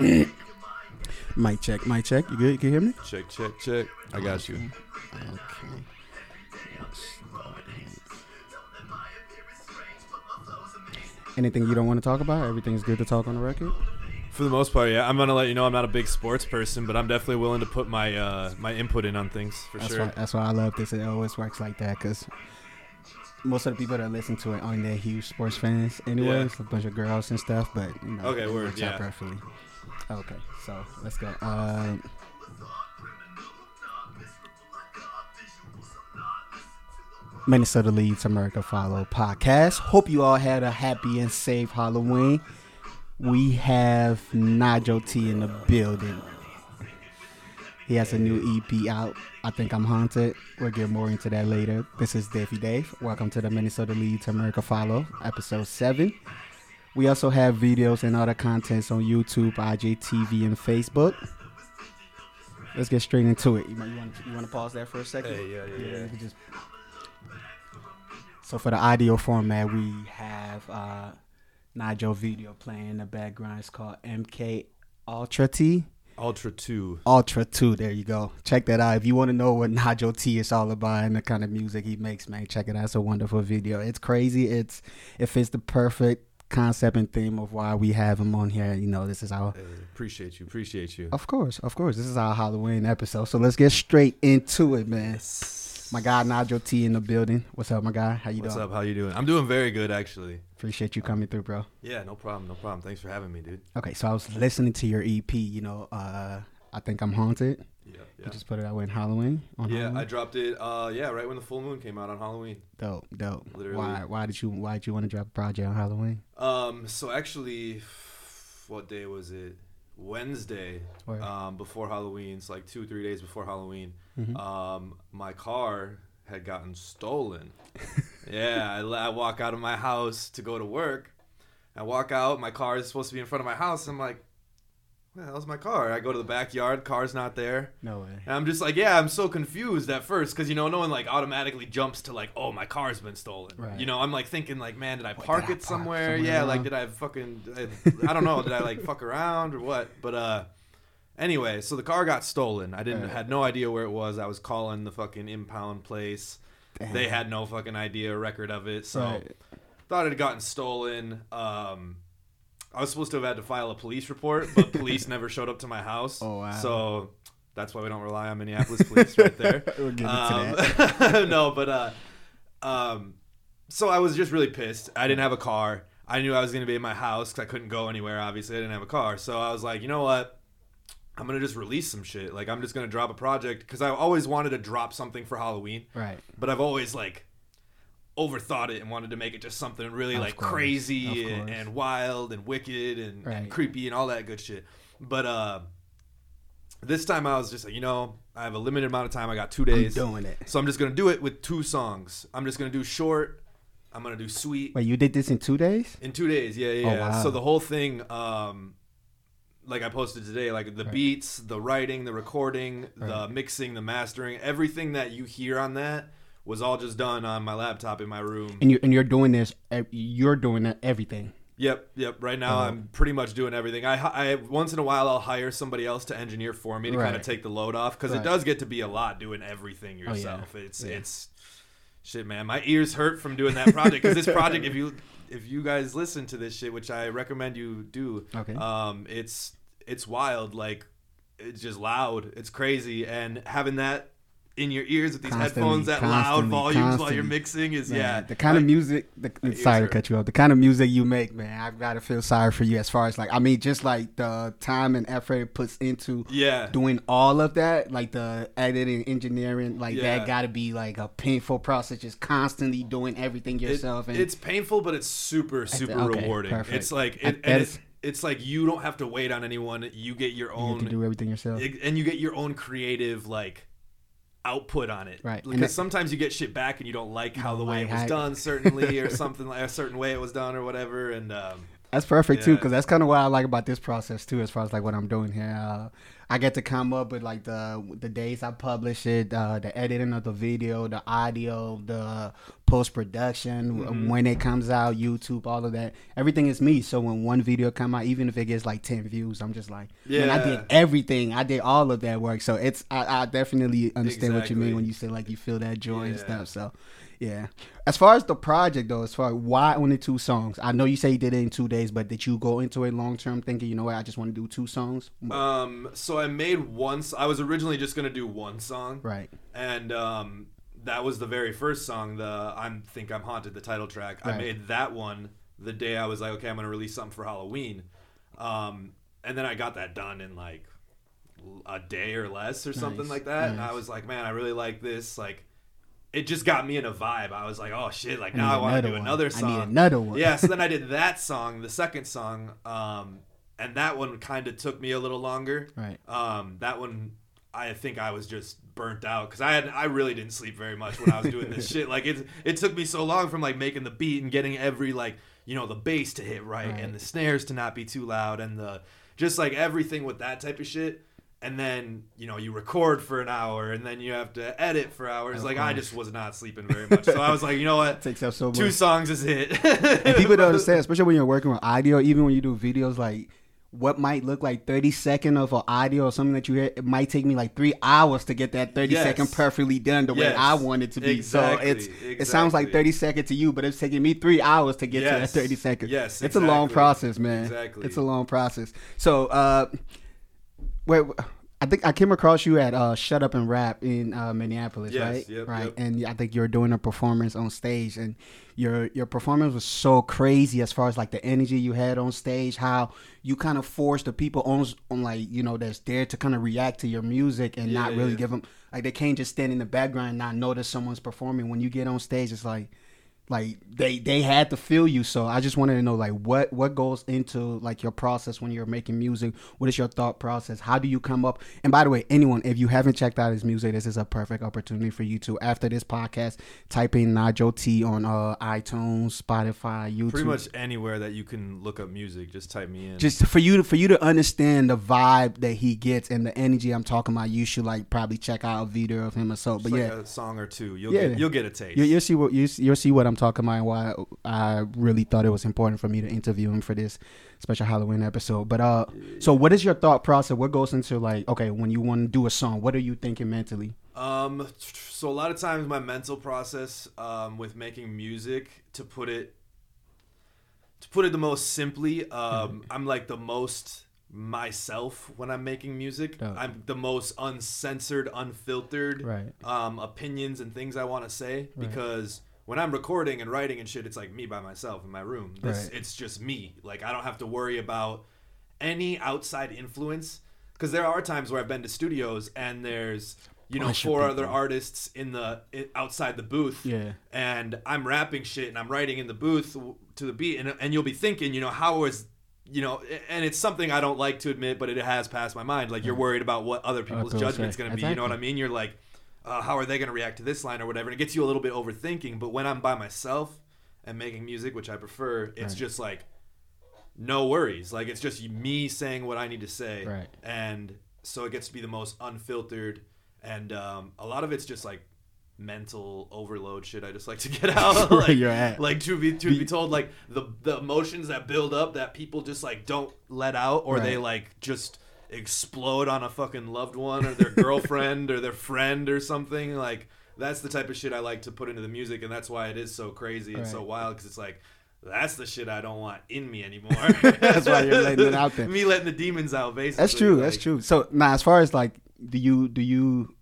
Mic check, mic check. You good? You can hear me? Check, check, check. I got you. Okay. Start here. Anything you don't want to talk about? Everything's good to talk on the record. For the most part, yeah. I'm gonna let you know I'm not a big sports person, but I'm definitely willing to put my uh, my input in on things for That's sure. why. That's why I love this. It always works like that because most of the people that listen to it aren't that huge sports fans. Anyways, a bunch of girls and stuff. But you know, Okay, it works out yeah. perfectly. Okay, so let's go. Um, Minnesota Leads America Follow podcast. Hope you all had a happy and safe Halloween. We have Nigel T in the building. He has a new EP out. I think I'm haunted. We'll get more into that later. This is Davey Dave. Welcome to the Minnesota Leads America Follow, episode seven. We also have videos and other contents on YouTube, IGTV, and Facebook. Let's get straight into it. You, want, you, want, you want to pause that for a second? Hey, yeah, yeah, yeah. you can just- So for the audio format, we have uh, Nigel video playing in the background. It's called MK Ultra T. Ultra two. Ultra 2. There you go. Check that out. If you want to know what Nigel T is all about and the kind of music he makes, man, check it out. It's a wonderful video. It's crazy. It's it fits the perfect concept and theme of why we have him on here. You know, this is our Hey, appreciate you. Appreciate you. of course, of course. This is our Halloween episode. So let's get straight into it, man. My guy Nigel T in the building. What's up, my guy? How you What's doing? What's up? How you doing? I'm doing very good, actually. Appreciate you coming through, bro. Yeah, no problem. No problem. Thanks for having me, dude. Okay, so I was listening to your EP, you know, uh I think I'm haunted. Yeah, You just put it out in Halloween. On Yeah, Halloween? I dropped it. Uh, yeah, right when the full moon came out on Halloween. Dope, dope. Literally. Why? Why did you? Why did you want to drop a project on Halloween? Um, so actually, what day was it? Wednesday. Word. Um, before Halloween. It's like two, three days before Halloween. Mhm. Um, my car had gotten stolen. yeah, I, I walk out of my house to go to work. I walk out. My car is supposed to be in front of my house. I'm like, the hell's my car? I go to the backyard. Car's not there. No way. And I'm just like, yeah, I'm so confused at first because you know no one like automatically jumps to like, oh, my car's been stolen. Right. You know, I'm like thinking like, man, did I park did I it somewhere? somewhere yeah, like did I fucking, I, I don't know, did I like fuck around or what? But uh, anyway, so the car got stolen. I didn't Right. had no idea where it was. I was calling the fucking impound place. Damn. They had no fucking idea record of it. So Right. thought it had gotten stolen. Um, I was supposed to have had to file a police report, but police never showed up to my house. Oh, wow. So that's why we don't rely on Minneapolis police right there. We'll Um, no, but uh, um, so I was just really pissed. I didn't have a car. I knew I was going to be in my house because I couldn't go anywhere. Obviously, I didn't have a car. So I was like, you know what? I'm gonna just release some shit. Like I'm just gonna drop a project because I always wanted to drop something for Halloween Right. but I've always like overthought it and wanted to make it just something really Of like course, crazy and, and wild and wicked and, Right. and creepy and all that good shit. But uh this time I was just like, you know, I have a limited amount of time. I got two I'm days, doing it. so I'm just gonna do it with two songs. I'm just gonna do short. I'm gonna do sweet Wait, you did this in two days? in two days. Yeah, yeah. Oh, wow. So the whole thing, um, like I posted today, like the Right. beats, the writing, the recording, the mixing, the mastering, everything that you hear on that was all just done on my laptop in my room. And you're and you're doing this. You're doing everything. Yep, yep. Right now, Oh. I'm pretty much doing everything. I, I once in a while I'll hire somebody else to engineer for me to kind of take the load off because Right. it does get to be a lot doing everything Oh, yeah. yourself. It's Yeah. it's shit, man. My ears hurt from doing that project because this project, if you if you guys listen to this shit, which I recommend you do, Okay. um, it's it's wild. Like it's just loud. It's crazy, and having that in your ears with these Constantly, headphones at loud constantly, volumes while you're mixing is Man, yeah. the kind of music. The, sorry to cut you off. The kind of music you make, man. I've got to feel sorry for you as far as like. I mean, just like the time and effort it puts into yeah. doing all of that, like the editing, engineering, like Yeah. that got to be like a painful process. Just constantly doing everything It- yourself. and it's painful, but it's super, super okay, rewarding. perfect. It's like it, and it's, it's like you don't have to wait on anyone. You get your you own, to do everything yourself. and you get your own creative like output on it. Right. Because sometimes you get shit back and you don't like how the way it was done, certainly, or something like a certain way it was done or whatever. And um, That's perfect too, because that's kind of what I like about this process too, as far as like what I'm doing here. Uh, I get to come up with like the the days I publish it, uh, the editing of the video, the audio, the post production, Mm-hmm. when it comes out, YouTube, all of that. Everything is me. So when one video come out, even if it gets like ten views, I'm just like, man, I did everything. I did all of that work. So it's I, I definitely understand what you mean when you say like you feel that joy and stuff. So. Yeah. As far as the project though, as far as why only two songs? I know you say you did it in two days, but did you go into it long term thinking, you know what, I just want to do two songs? Um, so I made one. I was originally just gonna do one song, Right. and um, that was the very first song. The I'm think I'm haunted, the title track. I made that one the day I was like, okay, I'm gonna release something for Halloween, um, and then I got that done in like a day or less or something Nice, like that. And. I was like, man, I really like this. Like, it just got me in a vibe. I was like, oh shit, like I now I want to do one. another I song. need another one. Yeah, so then I did that song, the second song, um, and that one kind of took me a little longer. Right. Um, that one, I think I was just burnt out because I had I really didn't sleep very much when I was doing this shit. Like it it took me so long from like making the beat and getting every like you know the bass to hit right, Right. and the snares to not be too loud and the just like everything with that type of shit. And then you know you record for an hour and then you have to edit for hours. Of like I just was not sleeping very much, so I was like, you know what, takes up so much. two songs is it. and people don't understand, especially when you're working with audio, even when you do videos like what might look like 30 second of an audio or something that you hear, it might take me like three hours to get that 30 Yes. second perfectly done the way I want it to be. Exactly, So it's it sounds like exactly. 30 seconds to you, but it's taking me three hours to get to that Yes. 30 seconds. Yes, It's a long process, man. Exactly. It's a long process. So uh where I think I came across you at uh, Shut Up and Rap in uh, Minneapolis, Yes, right? yep, right. yep. And I think you were doing a performance on stage, and your your performance was so crazy as far as like the energy you had on stage, how you kind of forced the people on on like you know that's there to kind of react to your music and not really yeah. give them like they can't just stand in the background and not notice someone's performing. When you get on stage, it's like like they they had to feel you so i just wanted to know like what what goes into like your process when you're making music what is your thought process how do you come up and by the way anyone if you haven't checked out his music this is a perfect opportunity for you to after this podcast type in Nigel T on uh itunes spotify youtube Pretty much anywhere that you can look up music, just type me in. just for you to for you to understand the vibe that he gets and the energy i'm talking about you should like probably check out a video of him or so Just but like yeah a song or two. You'll Yeah. get you'll get a taste. You, you'll see what you, you'll see what I'm talking about why I really thought it was important for me to interview him for this special Halloween episode. But uh, so what is your thought process? What goes into like okay when you want to do a song? What are you thinking mentally? Um, so a lot of times my mental process um, with making music, to put it, to put it the most simply, um, I'm like the most myself when I'm making music. I'm the most uncensored, unfiltered Right. um, opinions and things I want to say Right. because when I'm recording and writing and shit, it's like me by myself in my room. This, Right. It's just me. Like I don't have to worry about any outside influence because there are times where I've been to studios and there's you know four other artists in the outside the booth Yeah. and I'm rapping shit and I'm writing in the booth to the beat and and you'll be thinking you know how is you know and it's something I don't like to admit but it has passed my mind like you're worried about what other people's people judgment's going to be you know what I mean you're like uh, how are they going to react to this line or whatever and it gets you a little bit overthinking but when I'm by myself and making music which I prefer it's Right. just like no worries like it's just me saying what I need to say Right. and so it gets to be the most unfiltered and um, a lot of it's just like mental overload shit I just like to get out like, you're at. like to be to be told like the the emotions that build up that people just like don't let out or they like just explode on a fucking loved one or their girlfriend or their friend or something like that's the type of shit I like to put into the music and that's why it is so crazy and so wild because it's like that's the shit I don't want in me anymore. That's why you're letting it out there. Me letting the demons out, basically. That's true. That's true. So now, as far as like, do you do you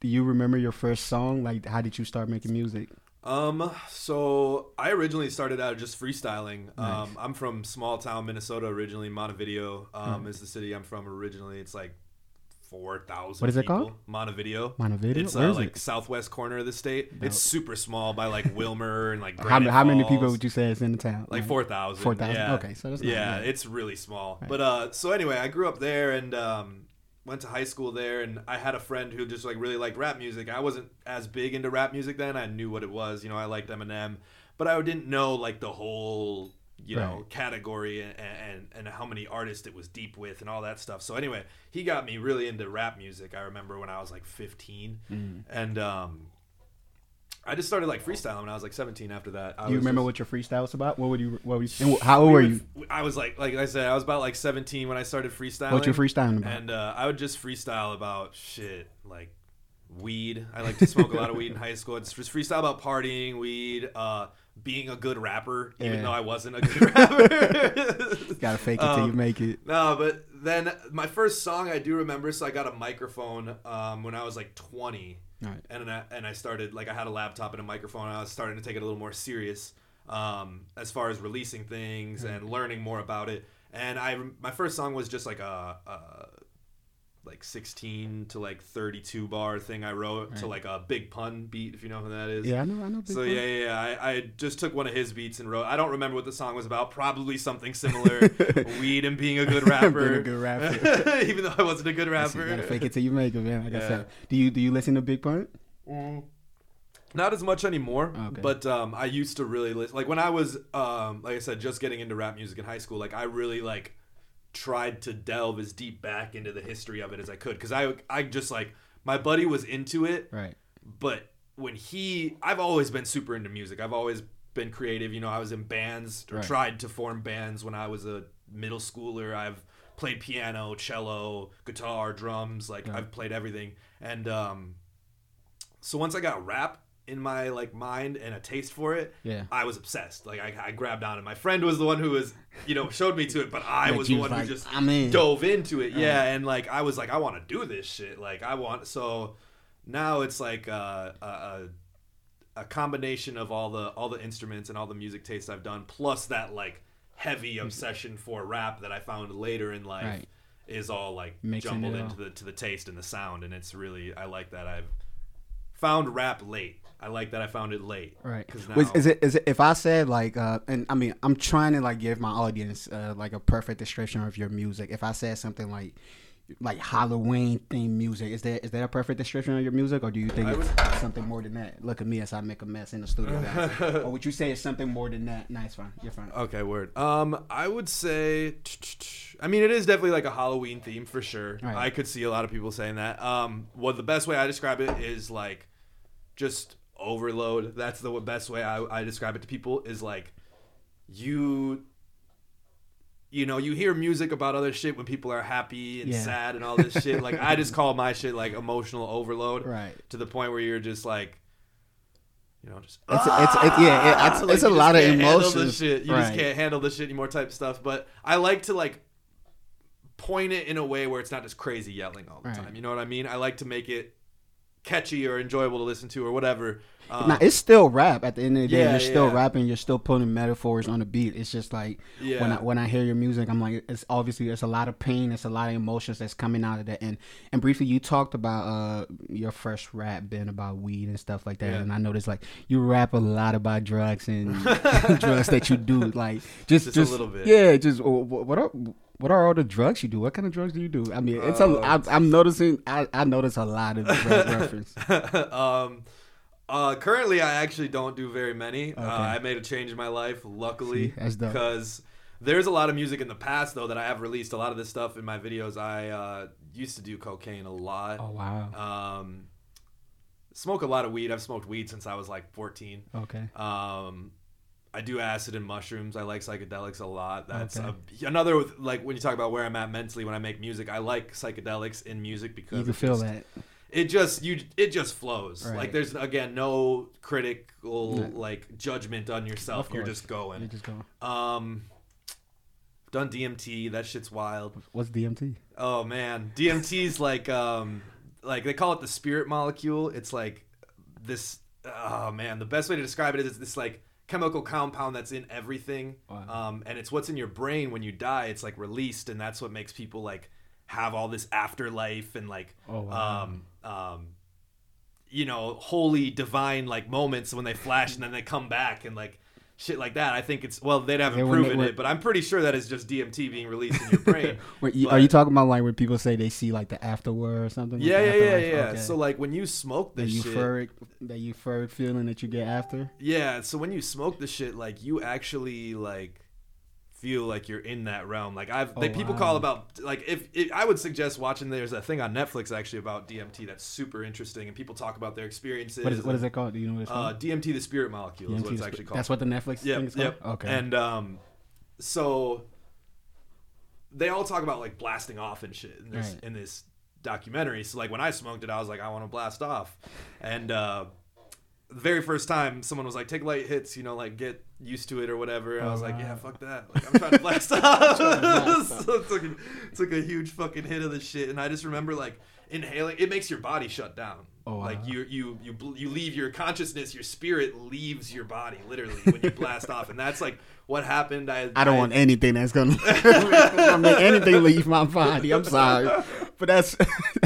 do you remember your first song? Like, how did you start making music? Um, so I originally started out just freestyling. Nice. Um, I'm from small town Minnesota originally. Montevideo um, Mhm. is the city I'm from originally. It's like four thousand. What is it called? Montevideo. Montevideo? It's Where uh, like it? southwest corner of the state. Dope. It's super small by like Willmar and like How, how many people would you say is in the town? Like four thousand. 4,000? Yeah. Okay, so that's not yeah, it's really small. Right. But uh, so anyway, I grew up there and um, went to high school there, and I had a friend who just like really liked rap music. I wasn't as big into rap music then. I knew what it was. You know, I liked Eminem, but I didn't know like the whole you know Right. category and, and and how many artists it was deep with and all that stuff. So anyway, he got me really into rap music. I remember when I was like 15, Mm. and um, I just started like freestyling when I was like 17. After that, I Do you remember just- what your freestyle was about? What would you? What would you? How old were you? would- I was like, like I said, I was about like 17 when I started freestyling. What you freestyling about? And uh, I would just freestyle about shit like weed. I like to smoke a lot of weed in high school. It's just freestyle about partying, weed, uh, being a good rapper, even Yeah. though I wasn't a good rapper. Gotta fake it till you Um, make it. No, but then my first song I do remember. So I got a microphone um, when I was like 20, Right. and then I, and I started like I had a laptop and a microphone. And I was starting to take it a little more serious um, as far as releasing things and learning more about it. And I my first song was just like a, a like 16 to like 32 bar thing I wrote to like a big pun beat if you know who that is. Yeah, I know. I know. Big So Pun. yeah, yeah, yeah. I, I just took one of his beats and wrote. I don't remember what the song was about. Probably something similar. Weed and being a good rapper. Being a good rapper. Even though I wasn't a good That's it, rapper. Gotta fake it till you make it, man. Like I said, do you do you listen to Big Pun? Mm. Not as much anymore, Okay. but um, I used to really listen. Like when I was, um, like I said, just getting into rap music in high school. Like I really like tried to delve as deep back into the history of it as I could, because I, I just like my buddy was into it, Right. but when he i've always been super into music i've always been creative you know i was in bands or Right. tried to form bands when i was a middle schooler i've played piano cello guitar drums like Yeah. i've played everything and um so once i got rap in my like mind and a taste for it Yeah. i was obsessed like i, I grabbed on it my friend was the one who was you know showed me to it but i Like, was the one like, who just I'm in. dove into it yeah and like i was like i want to do this shit like i want so now it's like uh, a, a a combination of all the all the instruments and all the music tastes I've done, plus that like heavy obsession for rap that I found later in life Right. is all like Mixing jumbled all. into the to the taste and the sound, and it's really I like that I've found rap late. I like that I found it late. Right. 'Cause Was, now- is it is it if I said like uh and I mean I'm trying to like give my audience uh like a perfect description of your music. If I said something like like Halloween themed music, is that is that a perfect description of your music, or do you think I it's something more than that? Look at me as I make a mess in the studio. guys. or would you say it's something more than that? Nice, fine. You're fine. Okay, word. Um, I would say, I mean, it is definitely like a Halloween theme for sure. Right. I could see a lot of people saying that. Um, well, the best way I describe it is like just overload. That's the best way I, I describe it to people is like you. You know, you hear music about other shit when people are happy and Yeah. sad and all this shit. Like I just call my shit like emotional overload Right. to the point where you're just like, you know, just It's it's, it's yeah, it, ah! it's, like, it's a lot of can't handle the emotions. shit. You right. just can't handle the shit anymore type stuff. But I like to like point it in a way where it's not just crazy yelling all the Right. time. You know what I mean? I like to make it catchy or enjoyable to listen to or whatever. Um, now it's still rap. At the end of the day, Yeah, you're still yeah. rapping. You're still putting metaphors on the beat. It's just like Yeah. when I when I hear your music, I'm like, it's obviously it's a lot of pain. It's a lot of emotions that's coming out of that. And and briefly, you talked about uh your first rap being about weed and stuff like that. And I noticed like you rap a lot about drugs and drugs that you do. Like just Just a little bit. Yeah, just wh- what are what are all the drugs you do? What kind of drugs do you do? I mean, it's a. Uh, I'm, noticing. I, I notice a lot of drug reference. um, uh, currently, I actually don't do very many. Uh, I made a change in my life, luckily, See, that's dope. because there's a lot of music in the past though that I have released. A lot of this stuff in my videos. I uh, used to do cocaine a lot. Oh wow. Um, smoke a lot of weed. I've smoked weed since I was like 14. Okay. Um, I do acid and mushrooms. I like psychedelics a lot. That's Okay. a, another like when you talk about where I'm at mentally when I make music. I like psychedelics in music because You can feel just- that. It just you it just flows. Right. Like there's again no critical like judgment on yourself. You're just going. You're just go. Um, done DMT. That shit's wild. What's DMT? Oh man, DMT's like um like they call it the spirit molecule. It's like this oh man, the best way to describe it is this like chemical compound that's in everything. Wow. Um and it's what's in your brain when you die. It's like released and that's what makes people like have all this afterlife and like Oh, wow. um um you know, holy divine like moments when they flash and then they come back and like shit like that. I think it's well, they'd haven't Yeah, they- proven it, but I'm pretty sure that is just DMT being released in your brain. Wait, you, are you talking about like when people say they see like the afterword or something? Yeah, the yeah, yeah, yeah. Okay. So like when you smoke the this shit, euphoric, the euphoric feeling that you get after. yeah. So when you smoke the shit, like you actually like feel like you're in that realm. Like I've Oh, they, people wow. call about like if, if I would suggest watching. There's a thing on Netflix actually about DMT that's super interesting, and people talk about their experiences. What is what is it called? Do you know what it's Uh, called? DMT, the spirit molecule, is what it's DMT, actually called. That's what the Netflix Yep, thing is called. yep. Okay. And um, so they all talk about like blasting off and shit in this Right. in this documentary. So like when I smoked it, I was like, I want to blast off, and uh, the very first time someone was like, take light hits, you know, like get used to it or whatever. I Oh, was like, yeah, fuck that. Like I'm trying to blast off. so it took a, took a huge fucking hit of the shit, and I just remember like inhaling. It makes your body shut down. Oh, wow. Like you you you you leave your consciousness, your spirit leaves your body literally when you blast off, and that's like what happened. I I don't want anything that's gonna, make anything leave my body. I'm sorry, but that's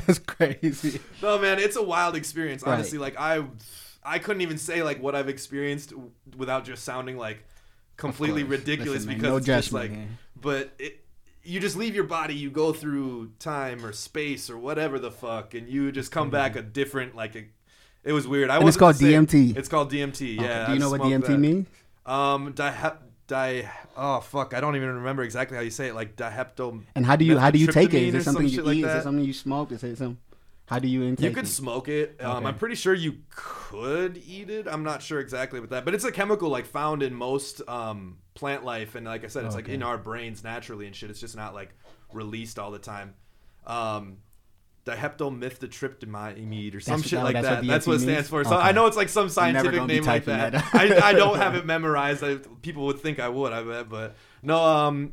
that's crazy. No, man, it's a wild experience. Right. Honestly, like I, I couldn't even say like what I've experienced without just sounding like completely ridiculous Listen, because no it's just like, but it, you just leave your body, you go through time or space or whatever the fuck, and you just come back a different like. A, it was weird. I wasn't called DMT. It's called DMT. Okay, Yeah. Do you know what DMT that. means? Um, di di. Oh fuck, I don't even remember exactly how you say it. Like dihepto. And how do you how do you take it? Is it something some you shit like eat? Is it something you smoke? Is it some? How do you intake You could it? smoke it. Um, Okay. I'm pretty sure you could eat it. I'm not sure exactly with that, but it's a chemical like found in most um, plant life, and like I said, it's like in our brains naturally and shit. It's just not like released all the time. Um, diheptomythtryptamine or some That's- shit like that's that. what That's what it stands means? for. So Okay. I know it's like some scientific name like that. that I, I don't have it memorized. I, people would think I would. I bet, but no. Um,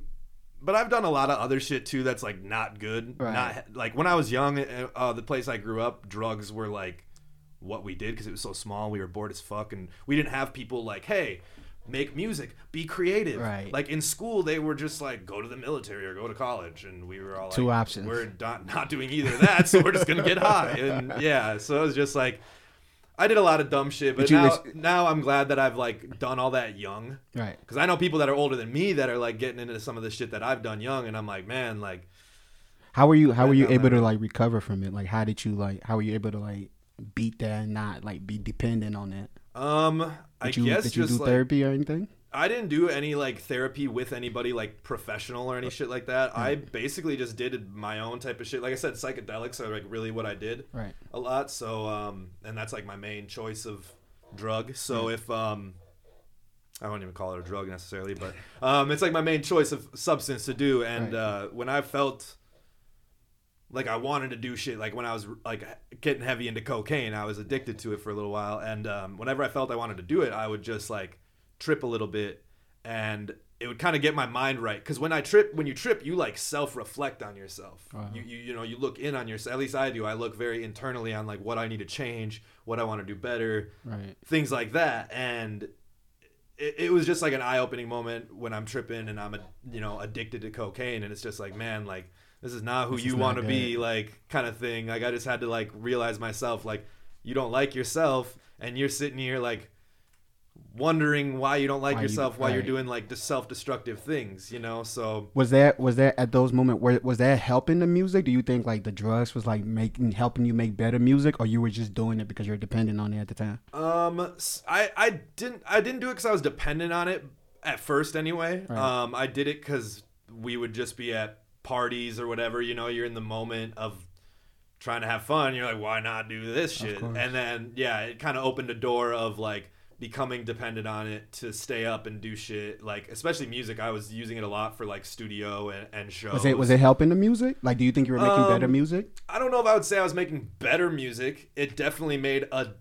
but I've done a lot of other shit too. That's like not good. Right. Not like when I was young. uh, Uh, the place I grew up, drugs were like what we did because it was so small. We were bored as fuck, and we didn't have people like, hey. Make music, be creative. Right. Like in school, they were just like, go to the military or go to college, and we were all like, Two options. We're not not doing either of that, so we're just gonna get high. And yeah, so it was just like, I did a lot of dumb shit, but, But now, now I'm glad that I've like done all that young. Right. Because I know people that are older than me that are like getting into some of the shit that I've done young, and I'm like, man, like, How were you? How were you able to like recover from it? Like, how did you like? How were you able to like beat that and not like be dependent on it? um, I Did you guess did you do like therapy or anything? I didn't do any like therapy with anybody like professional or any shit like that. I basically just did my own type of shit. Like I said, psychedelics are like really what I did. Right. a lot. So, um, and that's like my main choice of drug. So if um, I won't even call it a drug necessarily, but um, it's like my main choice of substance to do. And Right. uh, when I felt like I wanted to do shit, like when I was like getting heavy into cocaine, I was addicted to it for a little while. And um, whenever I felt I wanted to do it, I would just like trip a little bit and it would kind of get my mind right because when i trip when you trip you like self-reflect on yourself Wow. you, you you know you look in on yourself at least i do i look very internally on like what i need to change what i want to do better Right. things like that and it, it was just like an eye-opening moment when i'm tripping and i'm a, you know addicted to cocaine and it's just like man like this is not who This you want to be like kind of thing like i just had to like realize myself like you don't like yourself and you're sitting here like wondering why you don't like Why you- yourself while you're doing like the self-destructive things you know so Was that was that at those moments where was that helping the music? Do you think like the drugs was like making helping you make better music, or you were just doing it because you're dependent on it at the time? Um, i i didn't I didn't do it because I was dependent on it at first anyway. Right. Um, I did it because we would just be at parties or whatever. You know, you're in the moment of trying to have fun. You're like, why not do this shit? And then yeah, it kind of opened a door of like becoming dependent on it to stay up and do shit. Like especially music, I was using it a lot for like studio and, and shows. Was it was it helping the music? Like, do you think you were making better Um, music? I don't know if I would say I was making better music. It definitely made a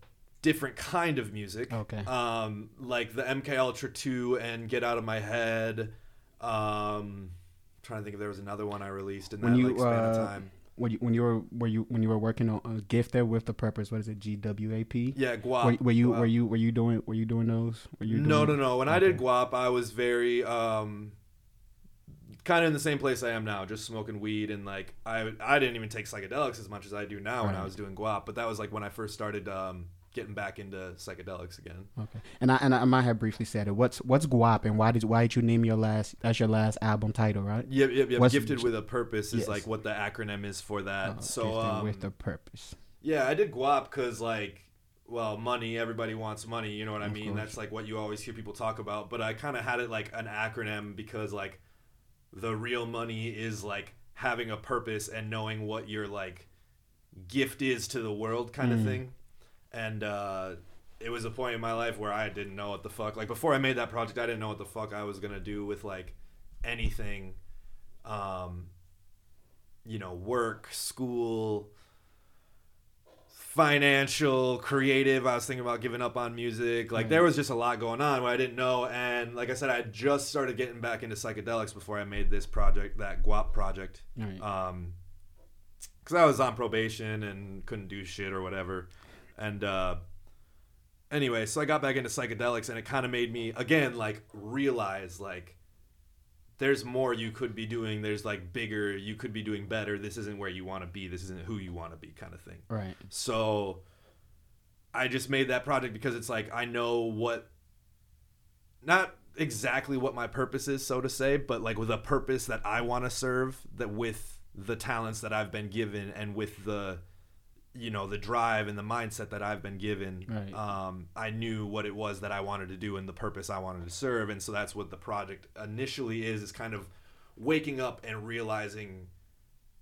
different kind of music. Okay. Um, like the MK Ultra 2 and Get Out of My Head. Um, trying to think if there was another one I released in that you like, span of uh, time. When you when you were were you when you were working on uh, Gifted with the Purpose? What is it? G W A P. Yeah, Guap. Were, were you Guap. were you were you doing were you doing those? Were you no, no, no. When I did Guap, I was very um, kind of in the same place I am now, just smoking weed and like I I didn't even take psychedelics as much as I do now when I was doing Guap, but that was like when I first started um, getting back into psychedelics again. Okay. And I and I might have briefly said it. What's what's Guap and why did why did you name your last that's your last album title, right? Yep, yep, yep. What's- Gifted with a purpose is Yes. like what the acronym is for that. Uh, so Gifted um, with a purpose. yeah, I did Guap because like, well, money. Everybody wants money. You know what I Of mean? course. That's like what you always hear people talk about. But I kind of had it like an acronym because like the real money is like having a purpose and knowing what your like gift is to the world kind of thing. And uh it was a point in my life where I didn't know what the fuck like before I made that project I didn't know what the fuck I was going to do with like anything um you know, work, school, financial, creative. I was thinking about giving up on music. Like there was just a lot going on where I didn't know. And like I said, I just started getting back into psychedelics before I made this project, that Guap project. Right. Um, because I was on probation and couldn't do shit or whatever. And uh, anyway, so I got back into psychedelics, and it kind of made me again like realize like there's more you could be doing. There's like bigger. You could be doing better. This isn't where you want to be. This isn't who you want to be, kind of thing. right. So I just made that project because it's like I know what not exactly what my purpose is, so to say, but like with a purpose that I want to serve that with the talents that I've been given and with the you know the drive and the mindset that I've been given Right. um, I knew what it was that I wanted to do and the purpose I wanted to serve and so that's what the project initially is is kind of waking up and realizing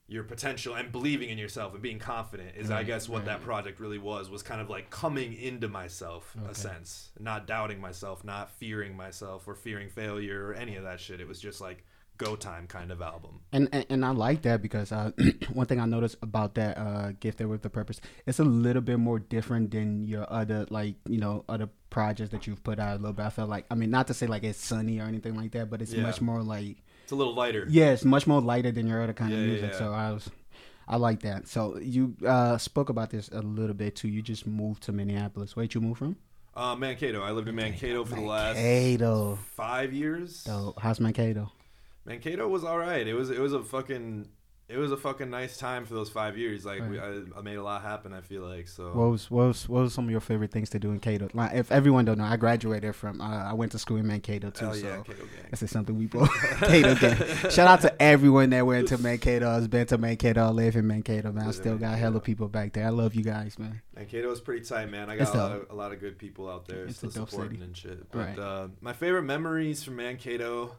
your potential and believing in yourself and being confident is I guess what right. that project really was was kind of like coming into myself a sense not doubting myself not fearing myself or fearing failure or any of that shit it was just like go time kind of album And, and and I like that because uh, one thing I noticed about that uh, there with the purpose, it's a little bit more different than your other like you know other projects that you've put out a little bit. I felt like I mean not to say like it's sunny or anything like that, but it's Yeah. much more like it's a little lighter yeah, it's much more lighter than your other kind Yeah, of music. yeah. So I was. I like that. So you uh, spoke about this a little bit too. You just moved to Minneapolis. Where'd you move from? uh, Mankato I lived in Mankato for the last Mankato. five years So how's Mankato? Mankato was all right. It was it was a fucking it was a fucking nice time for those five years. Like we, I, I made a lot happen. I feel like so. What was what was what was some of your favorite things to do in Kato? Like, if everyone don't know, I graduated from uh, I went to school in Mankato too. Hell so yeah, Kato gang. this is something we both Kato gang. Shout out to everyone that went to Mankato. Has been to Mankato. I live in Mankato, man. I still got hella people back there. I love you guys, man. Mankato is pretty tight, man. I got a lot, of, a lot of good people out there It's still supporting city. and shit. But Right. uh, my favorite memories from Mankato,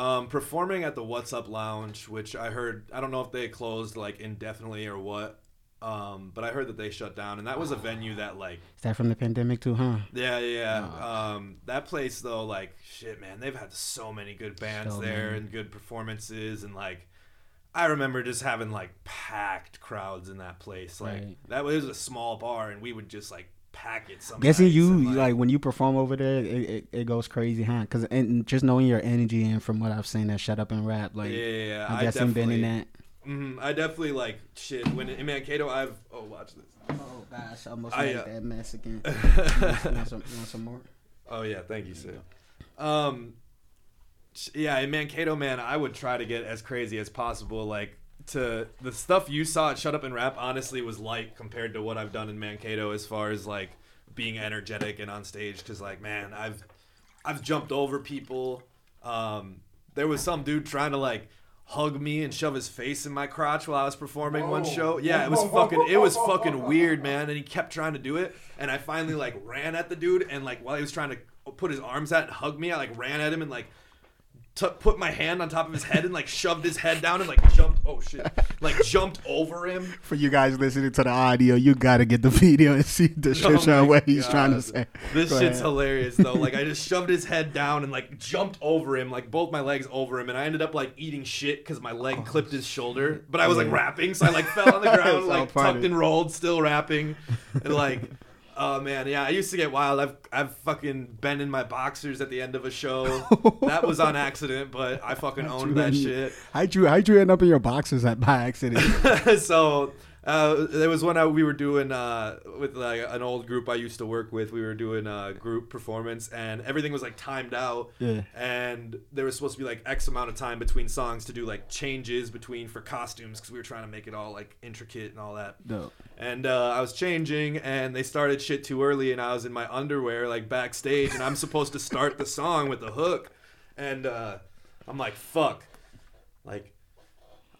um, performing at the What's Up Lounge, which I heard. I don't know if they closed like indefinitely or what. Um, but I heard that they shut down, and that was a venue that like Is that from the pandemic too, huh? Yeah, yeah. Um, that place though, like shit, man, they've had so many good bands So there many. and good performances, and like I remember just having like packed crowds in that place. Like Right. that was a small bar, and we would just like pack it. Some Guessing you and, like, when you perform over there, it, it, it goes crazy, huh? Because and just knowing your energy and from what I've seen, that shut up and rap, like yeah. I'm I guessing been in that. mhm, I definitely like shit. When in Mankato, I've oh watch this. Oh gosh, I almost I, made uh, that mess again. you, want some, you want some more? Oh yeah, thank you, sir. Um, yeah, in Mankato, man, I would try to get as crazy as possible. Like to the stuff you saw at Shut Up and Rap, honestly, was light compared to what I've done in Mankato as far as like being energetic and on stage. Because like, man, I've I've jumped over people. Um, there was some dude trying to like hug me and shove his face in my crotch while I was performing one show. Yeah, it was fucking it was fucking weird, man. And he kept trying to do it, and I finally like ran at the dude, and like while he was trying to put his arms out and hug me, I like ran at him and like t- put my hand on top of his head and like shoved his head down and like jumped. Oh shit! Like jumped over him. For you guys listening to the audio, you gotta get the video and see the shit Oh what he's trying to say. This Go shit's ahead. hilarious though. Like I just shoved his head down and like jumped over him, like both my legs over him, and I ended up like eating shit because my leg oh, clipped his shoulder. But I was like Oh, Yeah. rapping, so I like fell on the ground, like tucked and rolled, still rapping, and like. Oh man, yeah, I used to get wild. I've I've fucking been in my boxers at the end of a show. that was on accident, but I fucking owned that shit. How'd you how'd you end up in your boxers at by accident? so uh, there was one uh, we were doing uh, with like an old group I used to work with. We were doing a group performance, and everything was like timed out. Yeah. And there was supposed to be like X amount of time between songs to do like changes between for costumes because we were trying to make it all like intricate and all that. no. And uh, I was changing, and they started shit too early, and I was in my underwear like backstage, and I'm supposed to start the song with the hook, and uh, I'm like, fuck, like.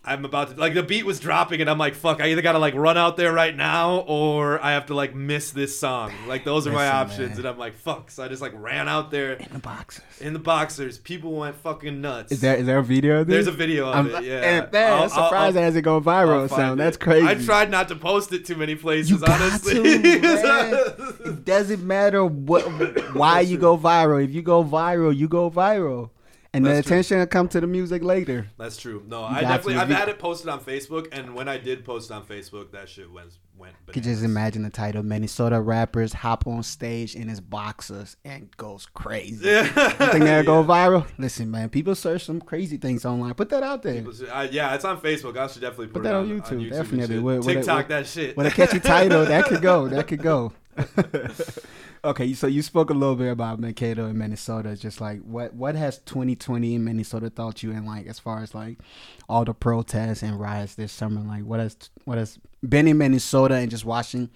I'm about to like the beat was dropping and I'm like fuck I either gotta like run out there right now or I have to like miss this song like those are my options man. and I'm like fuck so I just like ran out there In the boxes. in the boxers people went fucking nuts Is there is there a video of this? there's a video of I'm, it yeah And man, I'll- that's I'll- I'll- as it go viral. Sound that's crazy. I tried not to post it too many places You honestly to. It doesn't matter what why you go viral. If you go viral, you go viral, and the That's attention will come to the music later. That's true. No, I definitely I've had it posted on Facebook, and when I did post on Facebook, that shit went went. You just imagine the title: Minnesota rappers hop on stage in his boxers and goes crazy. Yeah, You think that'll go Yeah. viral? Listen, man, people search some crazy things online. Put that out there. Should- yeah, it's on Facebook. I should definitely put, Put it that on, on YouTube, definitely. With- with a- TikTok with- that shit. With a catchy title, that could go. That could go. okay, so you spoke a little bit about Mankato and Minnesota. Just like what what has 2020 in Minnesota taught you, and like as far as like all the protests and riots this summer, like what has what has been in Minnesota and just watching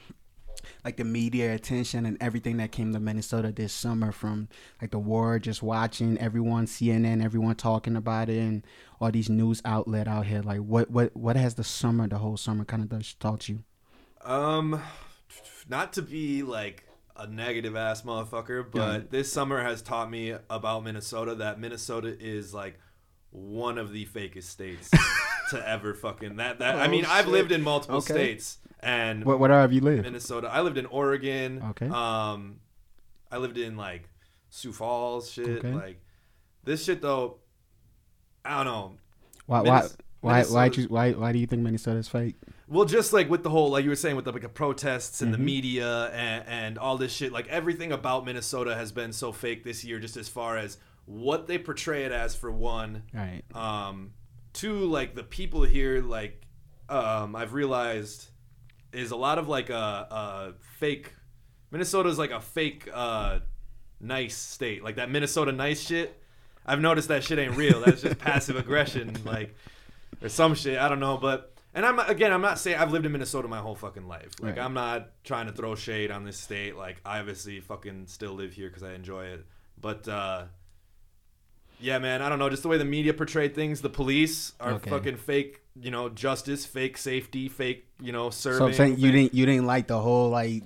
like the media attention and everything that came to Minnesota this summer from like the war, just watching everyone CNN, everyone talking about it, and all these news outlet out here. Like what what what has the summer, the whole summer, kind of taught you? Um, not to be like a negative ass motherfucker, but Yeah. this summer has taught me about Minnesota that Minnesota is like one of the fakest states to ever fucking that that. I Oh, mean, I've lived in multiple Okay. states and What what have you lived? Minnesota. I lived in Oregon. Okay. Um, I lived in like Sioux Falls. Shit. Okay. Like this shit though. I don't know. Why why Minnes- why why you, why why do you think Minnesota's fake? Well, just like with the whole, like you were saying, with the like the protests and Mhm. the media and, and all this shit, like everything about Minnesota has been so fake this year, just as far as what they portray it as for one, Right. um, two, like the people here, like um, I've realized is a lot of like a, a fake. Minnesota's like a fake uh, nice state, like that Minnesota nice shit. I've noticed that shit ain't real. That's just passive aggression, like or some shit. I don't know, but and I'm again, I'm not saying I've lived in Minnesota my whole fucking life. Like Right. I'm not trying to throw shade on this state. Like I obviously fucking still live here because I enjoy it. But uh, yeah, man, I don't know. Just the way the media portrayed things. The police are Okay. fucking fake. You know, justice, fake safety, fake. You know, serving. So I'm saying you didn't you didn't like the whole like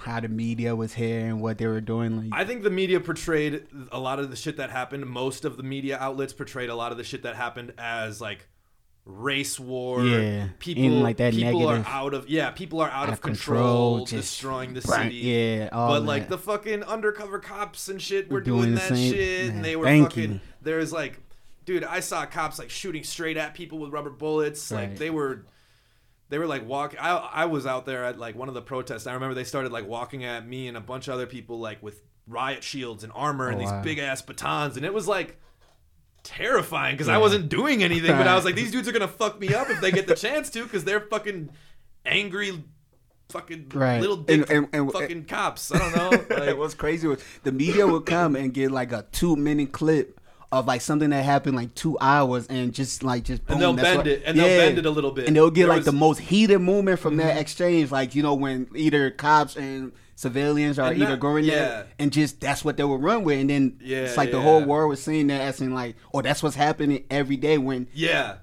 how the media was here and what they were doing. Like I think the media portrayed a lot of the shit that happened. Most of the media outlets portrayed a lot of the shit that happened as like race war. Yeah, people like, that people negative- are out of yeah, people are out, out of control, control, just destroying the city. yeah, but like that. the fucking undercover cops and shit were Doing doing, that same- shit, man, and they were fucking. you. There's like, dude, I saw cops like shooting straight at people with rubber bullets. Like they were they were like walking. I, I was out there at like one of the protests i remember they started like walking at me and a bunch of other people like with riot shields and armor and Oh, these wow. big ass batons and it was like terrifying because i wasn't doing anything but i was like these dudes are gonna fuck me up if they get the chance to because they're fucking angry fucking Right. little dick And- and- and- fucking cops. I don't know like, What's crazy was the media would come and get like a two minute clip of like something that happened like two hours and just like just boom, and they'll bend what- it and they'll bend it a little bit. And they'll get There like was- Mm-hmm. the most heated moment from that exchange, like you know when either cops and civilians are And either going yeah. there, and just that's what they would run with, and then Yeah, it's like the whole world was seeing that as in like, oh, that's what's happening every day. When yeah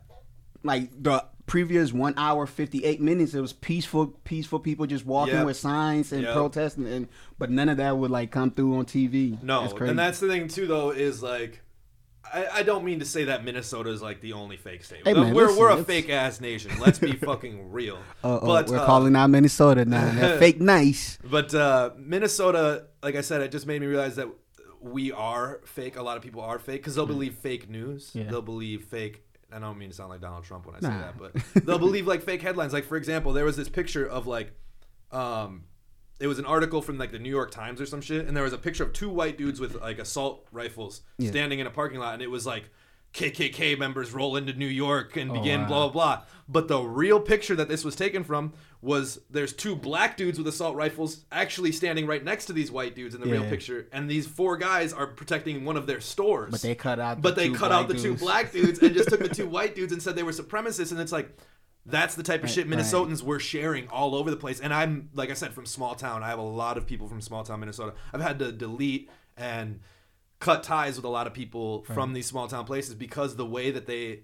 like the previous one hour fifty eight minutes, it was peaceful, peaceful people just walking Yep. with signs and Yep. protesting, and but none of that would like come through on TV. No, that's crazy. and that's the thing too, though, is like, I, I don't mean to say that Minnesota is like the only fake state. Hey, man, we're listen, we're a fake ass nation. Let's be fucking real. Uh-oh, but we're uh, calling out Minnesota now. That fake nice. But uh, Minnesota, like I said, it just made me realize that we are fake. A lot of people are fake because they'll believe fake news. Hmm. Yeah. They'll believe fake. I don't mean to sound like Donald Trump when I say Nah. that, but they'll believe like fake headlines. Like for example, there was this picture of like, um, it was an article from like the New York Times or some shit, and there was a picture of two white dudes with like assault rifles Yeah. standing in a parking lot, and it was like. KKK members roll into New York and Oh, begin wow. blah blah blah. But the real picture that this was taken from was there's two black dudes with assault rifles actually standing right next to these white dudes in the real picture, and these four guys are protecting one of their stores. But they cut out. But the they two cut out the two black dudes and just took the two white dudes and said they were supremacists, and it's like. That's the type of Right, shit right. Minnesotans were sharing all over the place. And I'm, like I said, from small town. I have a lot of people from small town Minnesota. I've had to delete and cut ties with a lot of people from these small town places because the way that they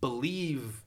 believe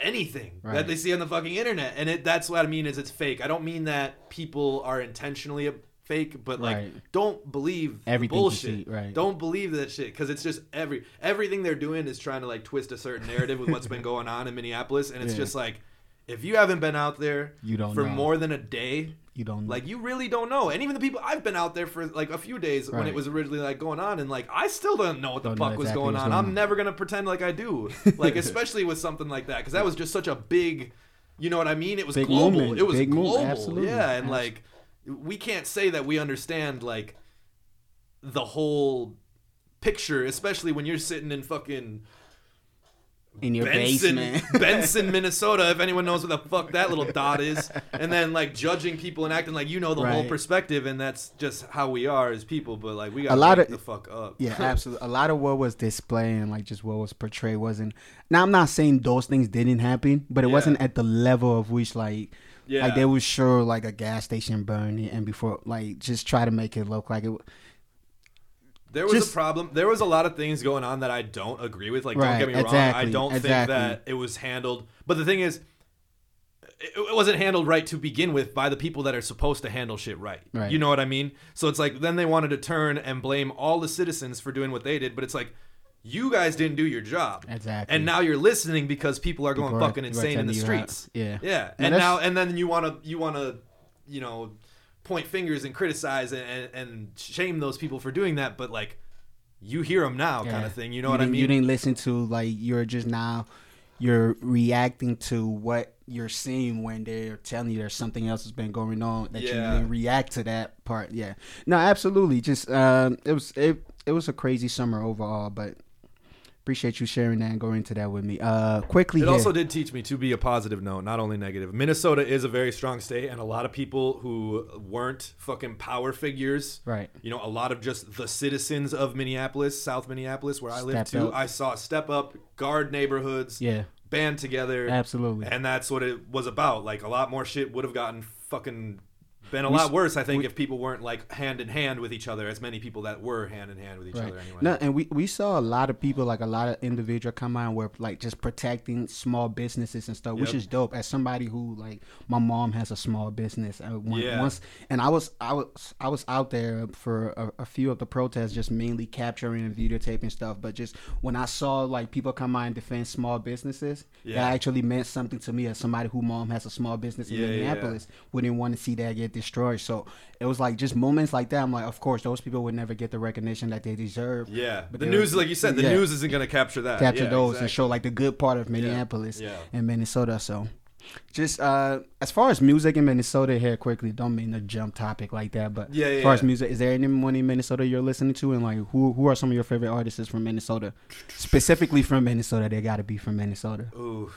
anything Right. that they see on the fucking internet, and it that's what I mean is it's fake. I don't mean that people are intentionally fake, but like Right. don't believe Everything bullshit. see, right. Don't believe that shit because it's just every everything they're doing is trying to like twist a certain narrative with what's been going on in Minneapolis, and it's Yeah. just like if you haven't been out there You don't for know. more than a day, You don't like you really don't know. And even the people I've been out there for like a few days when it was originally like going on, and like I still don't know what the Don't fuck was going on. going I'm on. never gonna pretend like I do. Like especially with something like that because that was just such a big, you know what I mean? It was Big global. movement. It was Big global. Absolutely. Yeah, and Abs- like we can't say that we understand like the whole picture, especially when you're sitting in fucking in your Benson, basement. Benson, Minnesota, if anyone knows what the fuck that little dot is, and then like judging people and acting like you know the whole perspective, and that's just how we are as people. But like we got A lot of- the fuck up. Yeah, absolutely. A lot of what was displaying, like just what was portrayed, wasn't. Now I'm not saying those things didn't happen, but it Yeah. wasn't at the level of which like, Yeah. like they would show like a gas station burning and before like just try to make it look like it. There was Just- a problem. There was a lot of things going on that I don't agree with. Like, don't get me wrong. I don't exactly. think that it was handled. But the thing is, it, it wasn't handled right to begin with by the people that are supposed to handle shit right. Right. You know what I mean? So it's like then they wanted to turn and blame all the citizens for doing what they did, but it's like you guys didn't do your job. Exactly. And now you're listening because people are going People are- fucking insane in the you how- streets. yeah. Yeah. And now and then you want to you want to you know point fingers and criticize and, and, shame those people for doing that, but like you hear them now, kind of thing. You know what I mean? You didn't listen to like you're just now you're reacting to what you're seeing when they're telling you there's something else that's been going on that you didn't react to that part. Yeah. No, absolutely. Just um it was it it was a crazy summer overall, but appreciate you sharing that and going into that with me. Uh quickly It here. also did teach me to be a positive note, not only negative. Minnesota is a very strong state, and a lot of people who weren't fucking power figures, Right. You know, a lot of just the citizens of Minneapolis, South Minneapolis, where I live Step too. up. I saw step up, guard neighborhoods, Yeah. band together, Absolutely. and that's what it was about. Like a lot more shit would have gotten fucking been a We lot worse, I think, we- if people weren't like hand in hand with each other, as many people that were hand in hand with each Right. other anyway. No, and we, we saw a lot of people, like a lot of individual come on where like just protecting small businesses and stuff, which is dope. As somebody who like my mom has a small business, uh, one, Yeah. once, and I was I was I was out there for a, a few of the protests, just mainly capturing and videotaping stuff. But just when I saw like people come out and defend small businesses, Yeah. that actually meant something to me as somebody who mom has a small business in yeah. Minneapolis. Wouldn't want to see that get destroyed. So it was like just moments like that. I'm like, of course, those people would never get the recognition that they deserve. Yeah, But the news, were- like you said, the yeah. news isn't going to capture that. capture Yeah, those exactly. and show like the good part of Minneapolis Yeah. and Minnesota. So, just uh, as far as music in Minnesota here, quickly, don't mean to jump topic like that, but Yeah, yeah, as far as music, is there anyone in Minnesota you're listening to, and like who who are some of your favorite artists from Minnesota, specifically from Minnesota? They got to be from Minnesota. Ooh,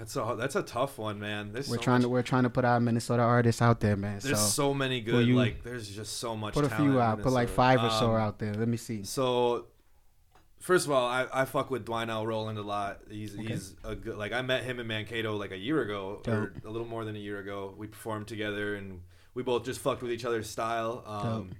that's a that's a tough one, man. There's We're so trying much, to we're trying to put our Minnesota artists out there, man. There's so so, many good. you like there's just so much. put a few out, put like five or so Um, out there. Let me see. So, first of all, I, I fuck with Dwinell Roland a lot. He's Okay. he's a good. Like I met him in Mankato like a year ago, or a little more than a year ago. We performed together, and we both just fucked with each other's style. Um, Dope.